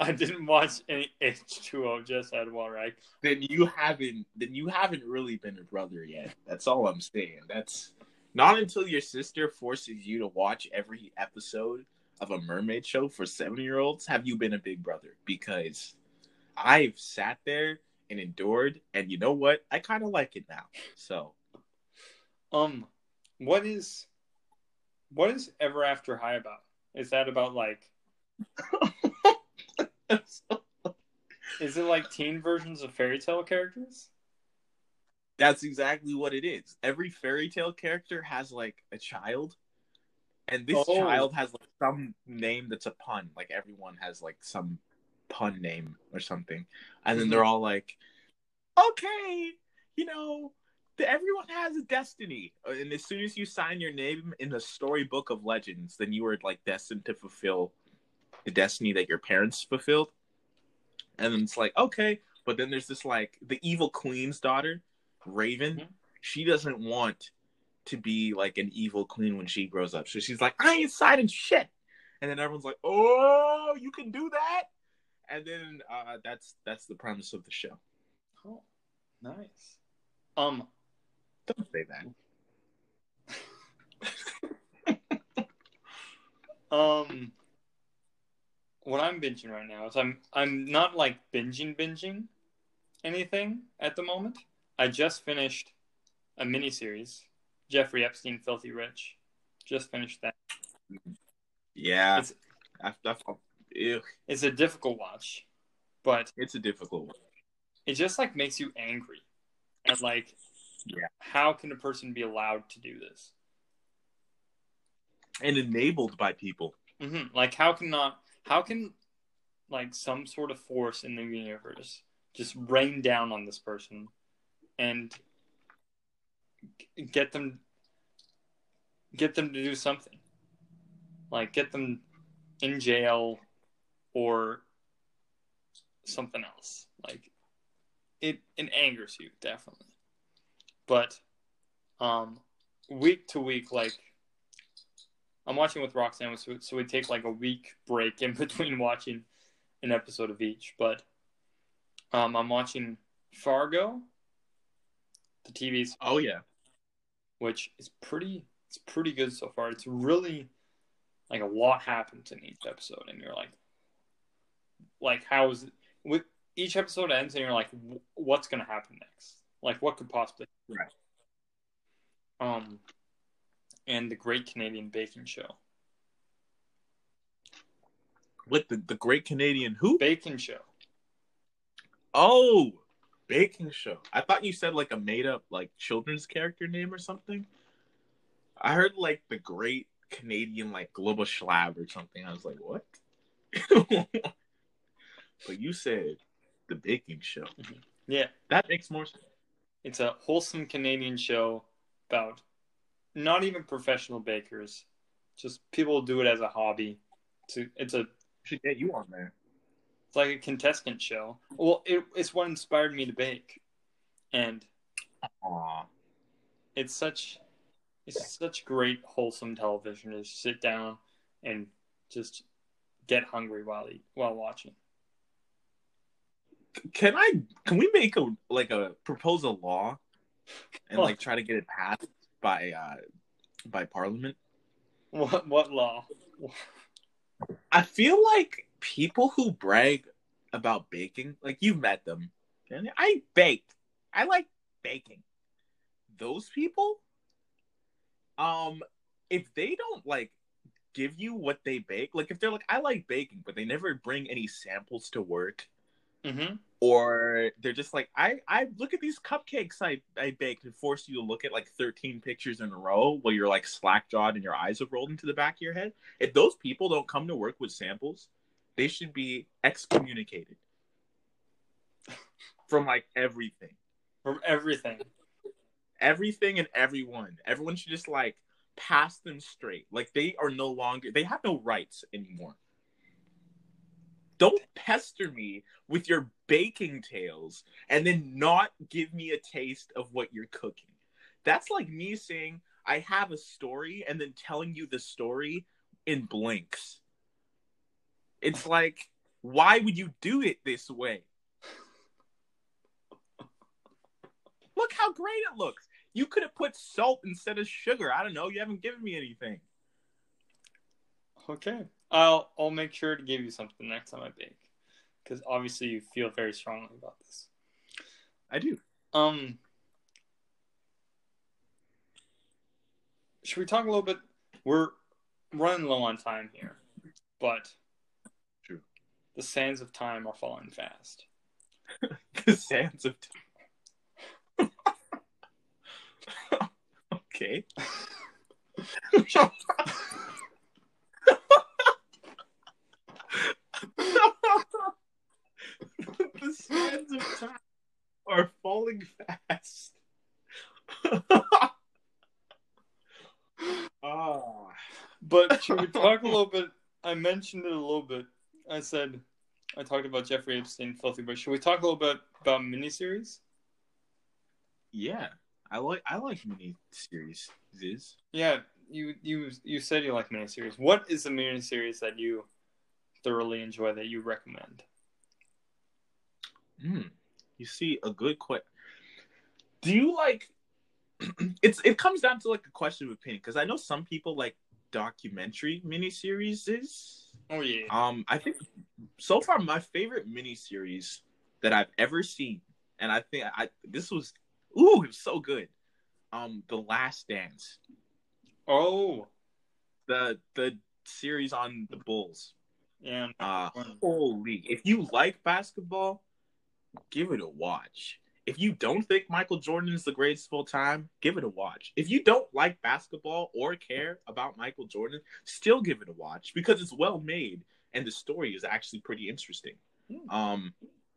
I didn't watch any H2O, just add water. I... Then you haven't. Then you haven't really been a brother yet. That's all I'm saying. That's not until your sister forces you to watch every episode of a mermaid show for seven year olds have you been a big brother. Because I've sat there and endured, and you know what? I kind of like it now. So, um, what is what is Ever After High about? Is that about like? Is it like teen versions of fairy tale characters? That's exactly what it is. Every fairy tale character has like a child, and this oh. child has like some name that's a pun. Like everyone has like some pun name or something, and then mm-hmm. they're all like, "Okay, you know, everyone has a destiny." And as soon as you sign your name in the storybook of legends, then you are like destined to fulfill the destiny that your parents fulfilled. And then it's like, okay, but then there's this like the evil queen's daughter, Raven. Mm-hmm. She doesn't want to be like an evil queen when she grows up. So she's like, I ain't signing shit. And then everyone's like, Oh, you can do that? And then uh, that's that's the premise of the show. Oh, nice. Um, don't say that. um, what I'm binging right now is I'm I'm not like binging binging anything at the moment. I just finished a miniseries, Jeffrey Epstein, Filthy Rich. Just finished that. Yeah, it's, I, I, it's a difficult watch, but it's a difficult one. It just like makes you angry, and like, yeah, how can a person be allowed to do this? And enabled by people. Mm-hmm. Like, how can not how can like some sort of force in the universe just rain down on this person and get them get them to do something like get them in jail or something else like it it angers you definitely but um week to week like I'm watching with Roxanne, so, so we take like a week break in between watching an episode of each. But um, I'm watching Fargo, the TV's. Oh yeah, which is pretty. It's pretty good so far. It's really like a lot happens in each episode, and you're like, like how is it? With each episode ends, and you're like, what's gonna happen next? Like, what could possibly? Right. Um, and the Great Canadian Baking Show. What the the Great Canadian who? Baking Show. Oh, baking show. I thought you said like a made up like children's character name or something. I heard like the Great Canadian like Global Schlab or something. I was like, what? but you said the baking show. Yeah, that makes more sense. It's a wholesome Canadian show about not even professional bakers, Just people do it as a hobby. To it's a should get you on there. It's like a contestant show. Well, it, it's what inspired me to bake, and Aww. it's such it's such great wholesome television to sit down and just get hungry while eat, while watching. Can I? Can we make a like a propose a law and like try to get it passed by uh by Parliament? What what law? I feel like people who brag about baking, like you've met them. I bake. I like baking. Those people, um, if they don't like give you what they bake, like if they're like, I like baking, but they never bring any samples to work, mm-hmm. or they're just like, I I look at these cupcakes I I baked and force you to look at like thirteen pictures in a row while you're like slack jawed and your eyes have rolled into the back of your head. If those people don't come to work with samples, they should be excommunicated from like everything. From everything. Everything and everyone. Everyone should just like pass them straight. Like they are no longer they have no rights anymore. Don't pester me with your baking tales and then not give me a taste of what you're cooking. That's like me saying I have a story and then telling you the story in blinks. It's like, why would you do it this way? Look how great it looks. You could have put salt instead of sugar. I don't know. You haven't given me anything. Okay. I'll I'll make sure to give you something next time I bake. Because obviously you feel very strongly about this. I do. Um should we talk a little bit we're running low on time here, but True. The sands of time are falling fast. the sands of time. okay. the sands of time are falling fast. oh. But should we talk a little bit? I mentioned it a little bit. I said I talked about Jeffrey Epstein, Filthy, but should we talk a little bit about miniseries? Yeah. I like I like miniseries. Is yeah. You you you said you like miniseries. What is the miniseries that you thoroughly enjoy that you recommend? Hmm. You see, a good question. Do you like? it's it comes down to like a question of opinion because I know some people like documentary miniseries. Is oh yeah. Um, I think so far my favorite miniseries that I've ever seen, and I think I this was Ooh, it was so good. Um, The Last Dance. Oh, the the series on the Bulls. Yeah. Uh, holy! If you like basketball, give it a watch. If you don't think Michael Jordan is the greatest of all time, give it a watch. If you don't like basketball or care about Michael Jordan, still give it a watch because it's well made and the story is actually pretty interesting. Hmm. Um,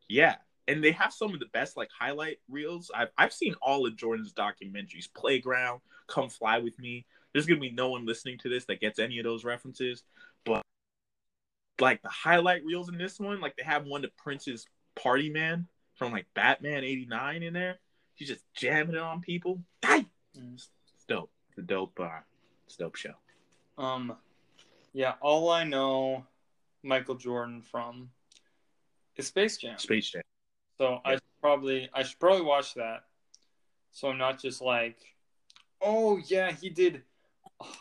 yeah, and they have some of the best like highlight reels. I've I've seen all of Jordan's documentaries. Playground, Come Fly with Me. There's gonna be no one listening to this that gets any of those references, but like the highlight reels in this one, like they have one to Prince's Party Man from like Batman '89 in there. He's just jamming it on people. It's dope. It's a dope. Uh, it's dope show. Um, yeah. All I know Michael Jordan from is Space Jam. Space Jam. So I probably I should probably watch that. So I'm not just like, oh yeah, he did. Oh.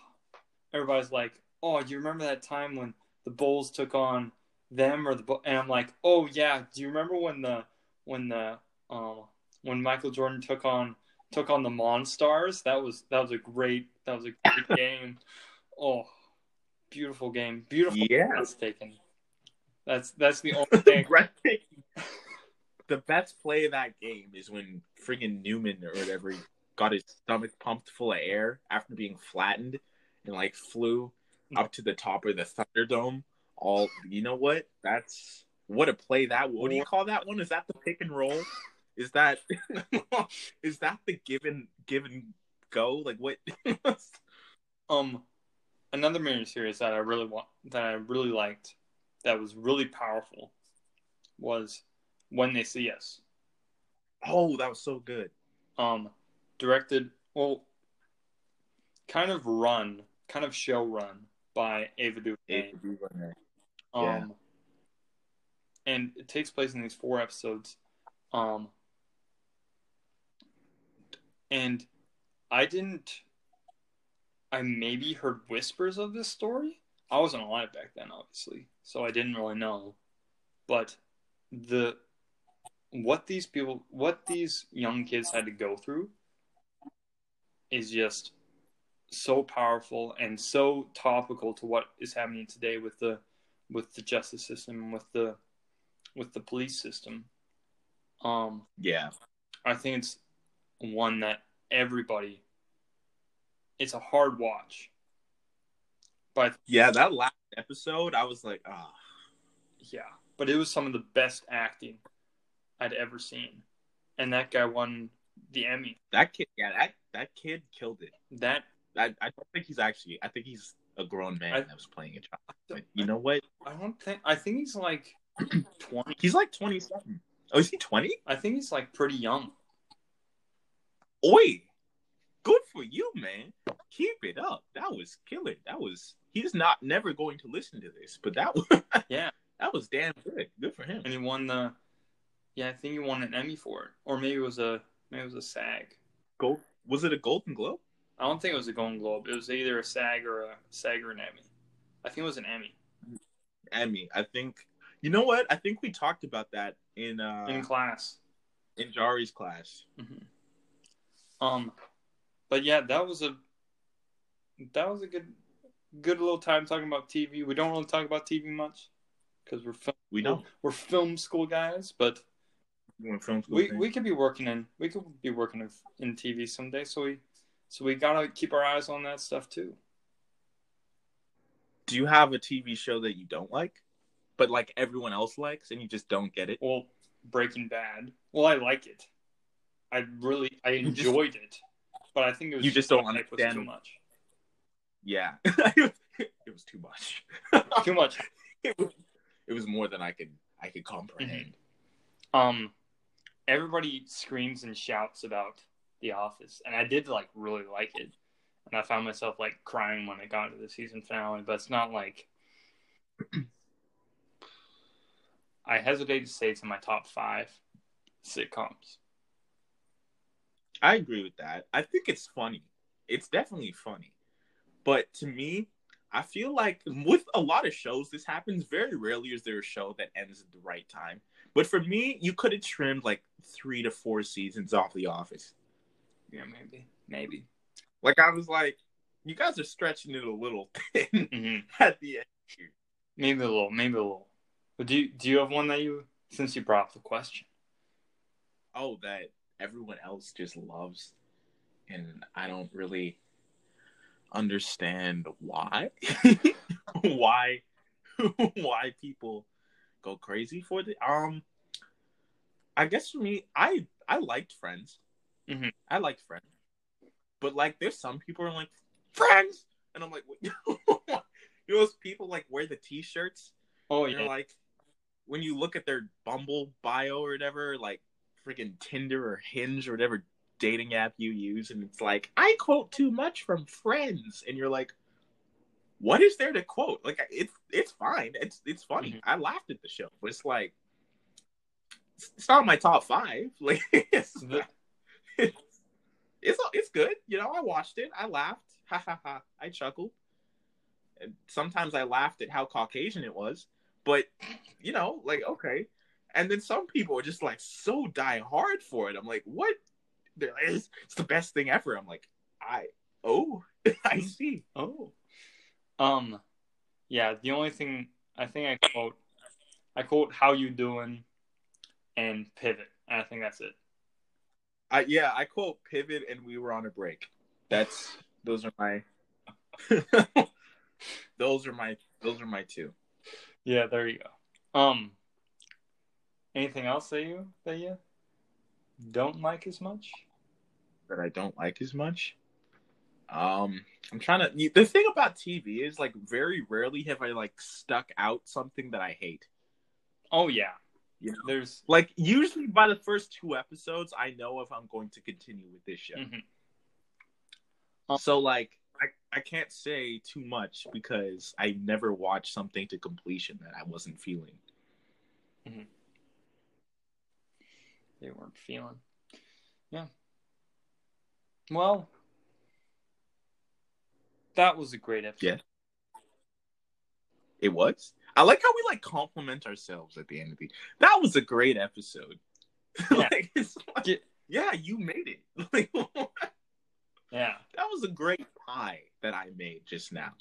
Everybody's like, oh, do you remember that time when the Bulls took on them or the and I'm like, oh yeah, do you remember when the when the um when Michael Jordan took on took on the Monstars? That was that was a great that was a great game. Oh, beautiful game, beautiful. Yeah, that's taken. That's that's the only thing. the best play of that game is when friggin' Newman or whatever got his stomach pumped full of air after being flattened and like flew up to the top of the Thunderdome. All you know what? That's what a play that. What do you call that one? Is that the pick and roll? Is that is that the give and give and go? Like what? um, another mini series that I really want that I really liked that was really powerful was When They See Us. Oh, that was so good. Um, directed well, kind of run, kind of show run by Ava DuVernay. Ava DuVernay. Um, yeah. and it takes place in these four episodes. Um, and I didn't. I maybe heard whispers of this story. I wasn't alive back then, obviously, so I didn't really know. But the what these people, what these young kids had to go through, is just so powerful and so topical to what is happening today with the with the justice system, with the with the police system. Um, yeah, I think it's one that everybody. It's a hard watch, but yeah, that last episode, I was like, ah, oh. yeah, but it was some of the best acting I'd ever seen, and that guy won the Emmy. That kid, yeah, that that kid killed it. That I, I don't think he's actually. I think he's a grown man I, that was playing a child. But you know what? I don't think. I think he's like twenty. He's like twenty-seven. Oh, is he twenty? I think he's like pretty young. Oi, good for you, man. Keep it up. That was killer. That was. He's not never going to listen to this, but that was. yeah, that was damn good. Good for him. And he won the. Yeah, I think he won an Emmy for it, or maybe it was a maybe it was a SAG. Gold. Was it a Golden Globe? I don't think it was a Golden Globe. It was either a SAG or a SAG or an Emmy. I think it was an Emmy. Emmy. I think. You know what? I think we talked about that in uh, in class, in Jari's class. Mm-hmm. Um, but yeah, that was a that was a good good little time talking about TV. We don't really talk about TV much because we're film, we don't we're, film school guys, but film school we we could be working in we could be working in, in TV someday. So we so we gotta keep our eyes on that stuff too. Do you have a TV show that you don't like, but like everyone else likes, and you just don't get it? Well, Breaking Bad. Well, I like it. I really I enjoyed it, but I think it was you just don't understand too much. Yeah, it was too much. too much. It was, it was more than I could I could comprehend. Mm-hmm. Um, everybody screams and shouts about The Office, and I did like really like it, and I found myself like crying when it got to the season finale. But it's not like I hesitate to say it's in my top five sitcoms. I agree with that. I think it's funny. It's definitely funny. But to me, I feel like with a lot of shows, this happens very rarely. Is there a show that ends at the right time? But for me, you could have trimmed like three to four seasons off The Office. Yeah, maybe, maybe. Like I was like, you guys are stretching it a little thin mm-hmm. at the end. Maybe a little, maybe a little. But do you, do you have one that you since you brought up the question? Oh, that everyone else just loves, and I don't really understand why. why? why people go crazy for the um I guess for me, I I liked Friends. Mm-hmm. I liked Friends, but like, there's some people are like Friends, and I'm like, you know, those people like wear the T-shirts. Oh yeah, You're like when you look at their Bumble bio or whatever, like freaking Tinder or Hinge or whatever dating app you use, and it's like I quote too much from Friends, and you're like, what is there to quote? Like it's it's fine. It's it's funny. Mm-hmm. I laughed at the show, but it's like it's not my top five. Like it's not, it's, it's good. You know, I watched it. I laughed. Ha ha ha. I chuckled. And sometimes I laughed at how Caucasian it was, but you know, like okay. And then some people are just like so die hard for it. I'm like, what? They're like, it's, it's the best thing ever. I'm like, I oh, I see. Oh. Um, yeah. The only thing I think I quote, I quote "How you doing," and "Pivot." And I think that's it. I yeah, I quote "Pivot" and "We were on a break." That's those are my. those are my those are my two. Yeah, there you go. Um, anything else that you that you don't like as much? That I don't like as much. Um, I'm trying to. The thing about TV is like very rarely have I like stuck out something that I hate. Oh yeah, you know, there's like usually by the first two episodes, I know if I'm going to continue with this show. Mm-hmm. So like, I I can't say too much because I never watched something to completion that I wasn't feeling. Mm-hmm. They weren't feeling. Yeah. Well, that was a great episode. Yeah. It was. I like how we like compliment ourselves at the end of the. That was a great episode. Yeah. like, like, yeah. yeah, you made it. Like, yeah, that was a great pie that I made just now.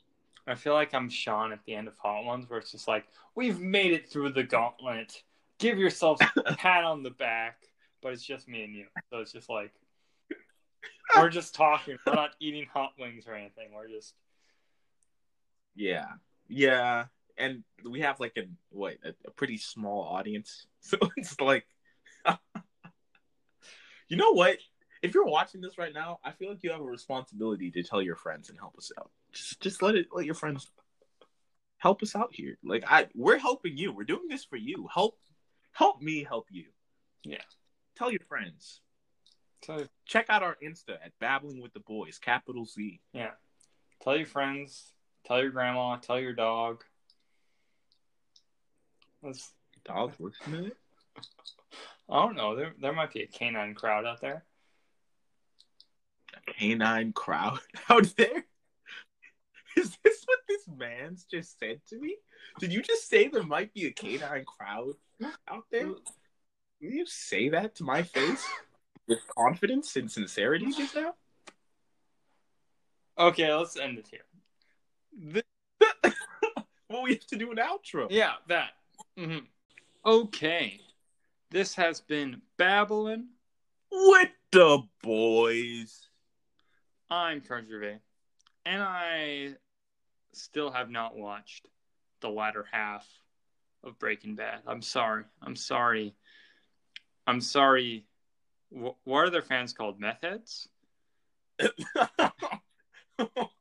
I feel like I'm Sean at the end of Hot Ones, where it's just like, "We've made it through the gauntlet. Give yourself a pat on the back." But it's just me and you, so it's just like we're just talking. We're not eating hot wings or anything. We're just yeah, yeah and we have like a what a, a pretty small audience, so it's like, you know what? If you're watching this right now, I feel like you have a responsibility to tell your friends and help us out. Just just let it let your friends help us out here. Like I, we're helping you. We're doing this for you. Help, help me help you. Yeah. Tell your friends. So check out our Insta at Babbling with the Boys, capital Z. Yeah. Tell your friends. Tell your grandma. Tell your dog. That's dogs listening to it. I don't know. There, there might be a canine crowd out there. A canine crowd out there? Is this what this man's just said to me? Did you just say there might be a canine crowd out there? Did you say that to my face with confidence and sincerity just now? Okay, let's end it here. well, we have to do an outro. Yeah, that. Mm-hmm. Okay. This has been Babbling with the boys. I'm Carl and I still have not watched the latter half of Breaking Bad. I'm sorry. I'm sorry. I'm sorry. what are their fans called? Meth heads?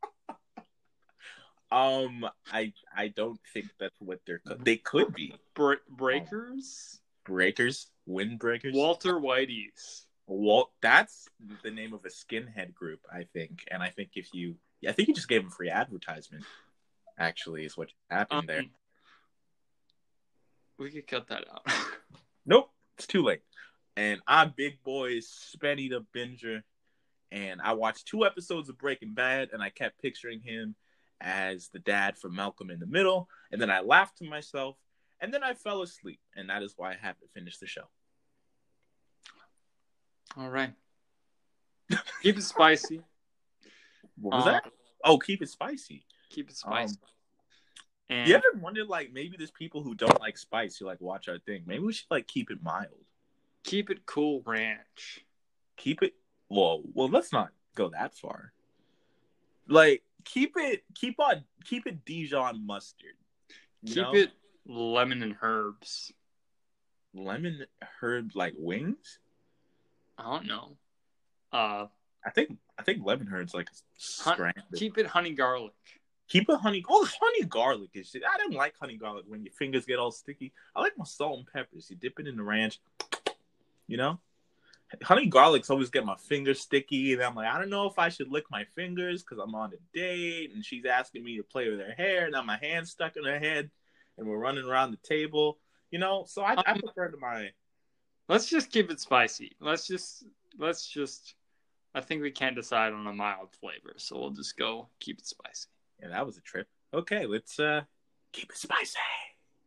Um, I I don't think that's what they're. They could be Bre- breakers. Breakers, windbreakers. Walter Whitey's. Walt. That's the name of a skinhead group, I think. And I think if you, I think you just gave them free advertisement. Actually, is what happened um, there. We could cut that out. nope, it's too late. And I'm Big Boy Spenny the Binger, and I watched two episodes of Breaking Bad, and I kept picturing him as the dad from Malcolm in the Middle, and then I laughed to myself, and then I fell asleep, and that is why I haven't finished the show. All right. keep it spicy. What was um, that? Oh, keep it spicy. Keep it spicy. Um, and... You ever wondered, like, maybe there's people who don't like spice who like watch our thing. Maybe we should like keep it mild. Keep it cool, ranch. Keep it. Well, well, let's not go that far. Like, keep it keep on keep it Dijon mustard. Keep know? it lemon and herbs. Lemon herb like wings? I don't know. Uh I think I think lemon herbs like hun- keep it honey garlic. Keep it honey. Oh, honey garlic is shit. I don't like honey garlic when your fingers get all sticky. I like my salt and peppers. You dip it in the ranch. You know honey garlics always get my fingers sticky, and I'm like, I don't know if I should lick my fingers because I'm on a date, and she's asking me to play with her hair. And now my hand's stuck in her head, and we're running around the table. You know, so I, um, I prefer to my. Let's just keep it spicy. Let's just let's just. I think we can't decide on a mild flavor, so we'll just go keep it spicy. Yeah, that was a trip. Okay, let's uh keep it spicy.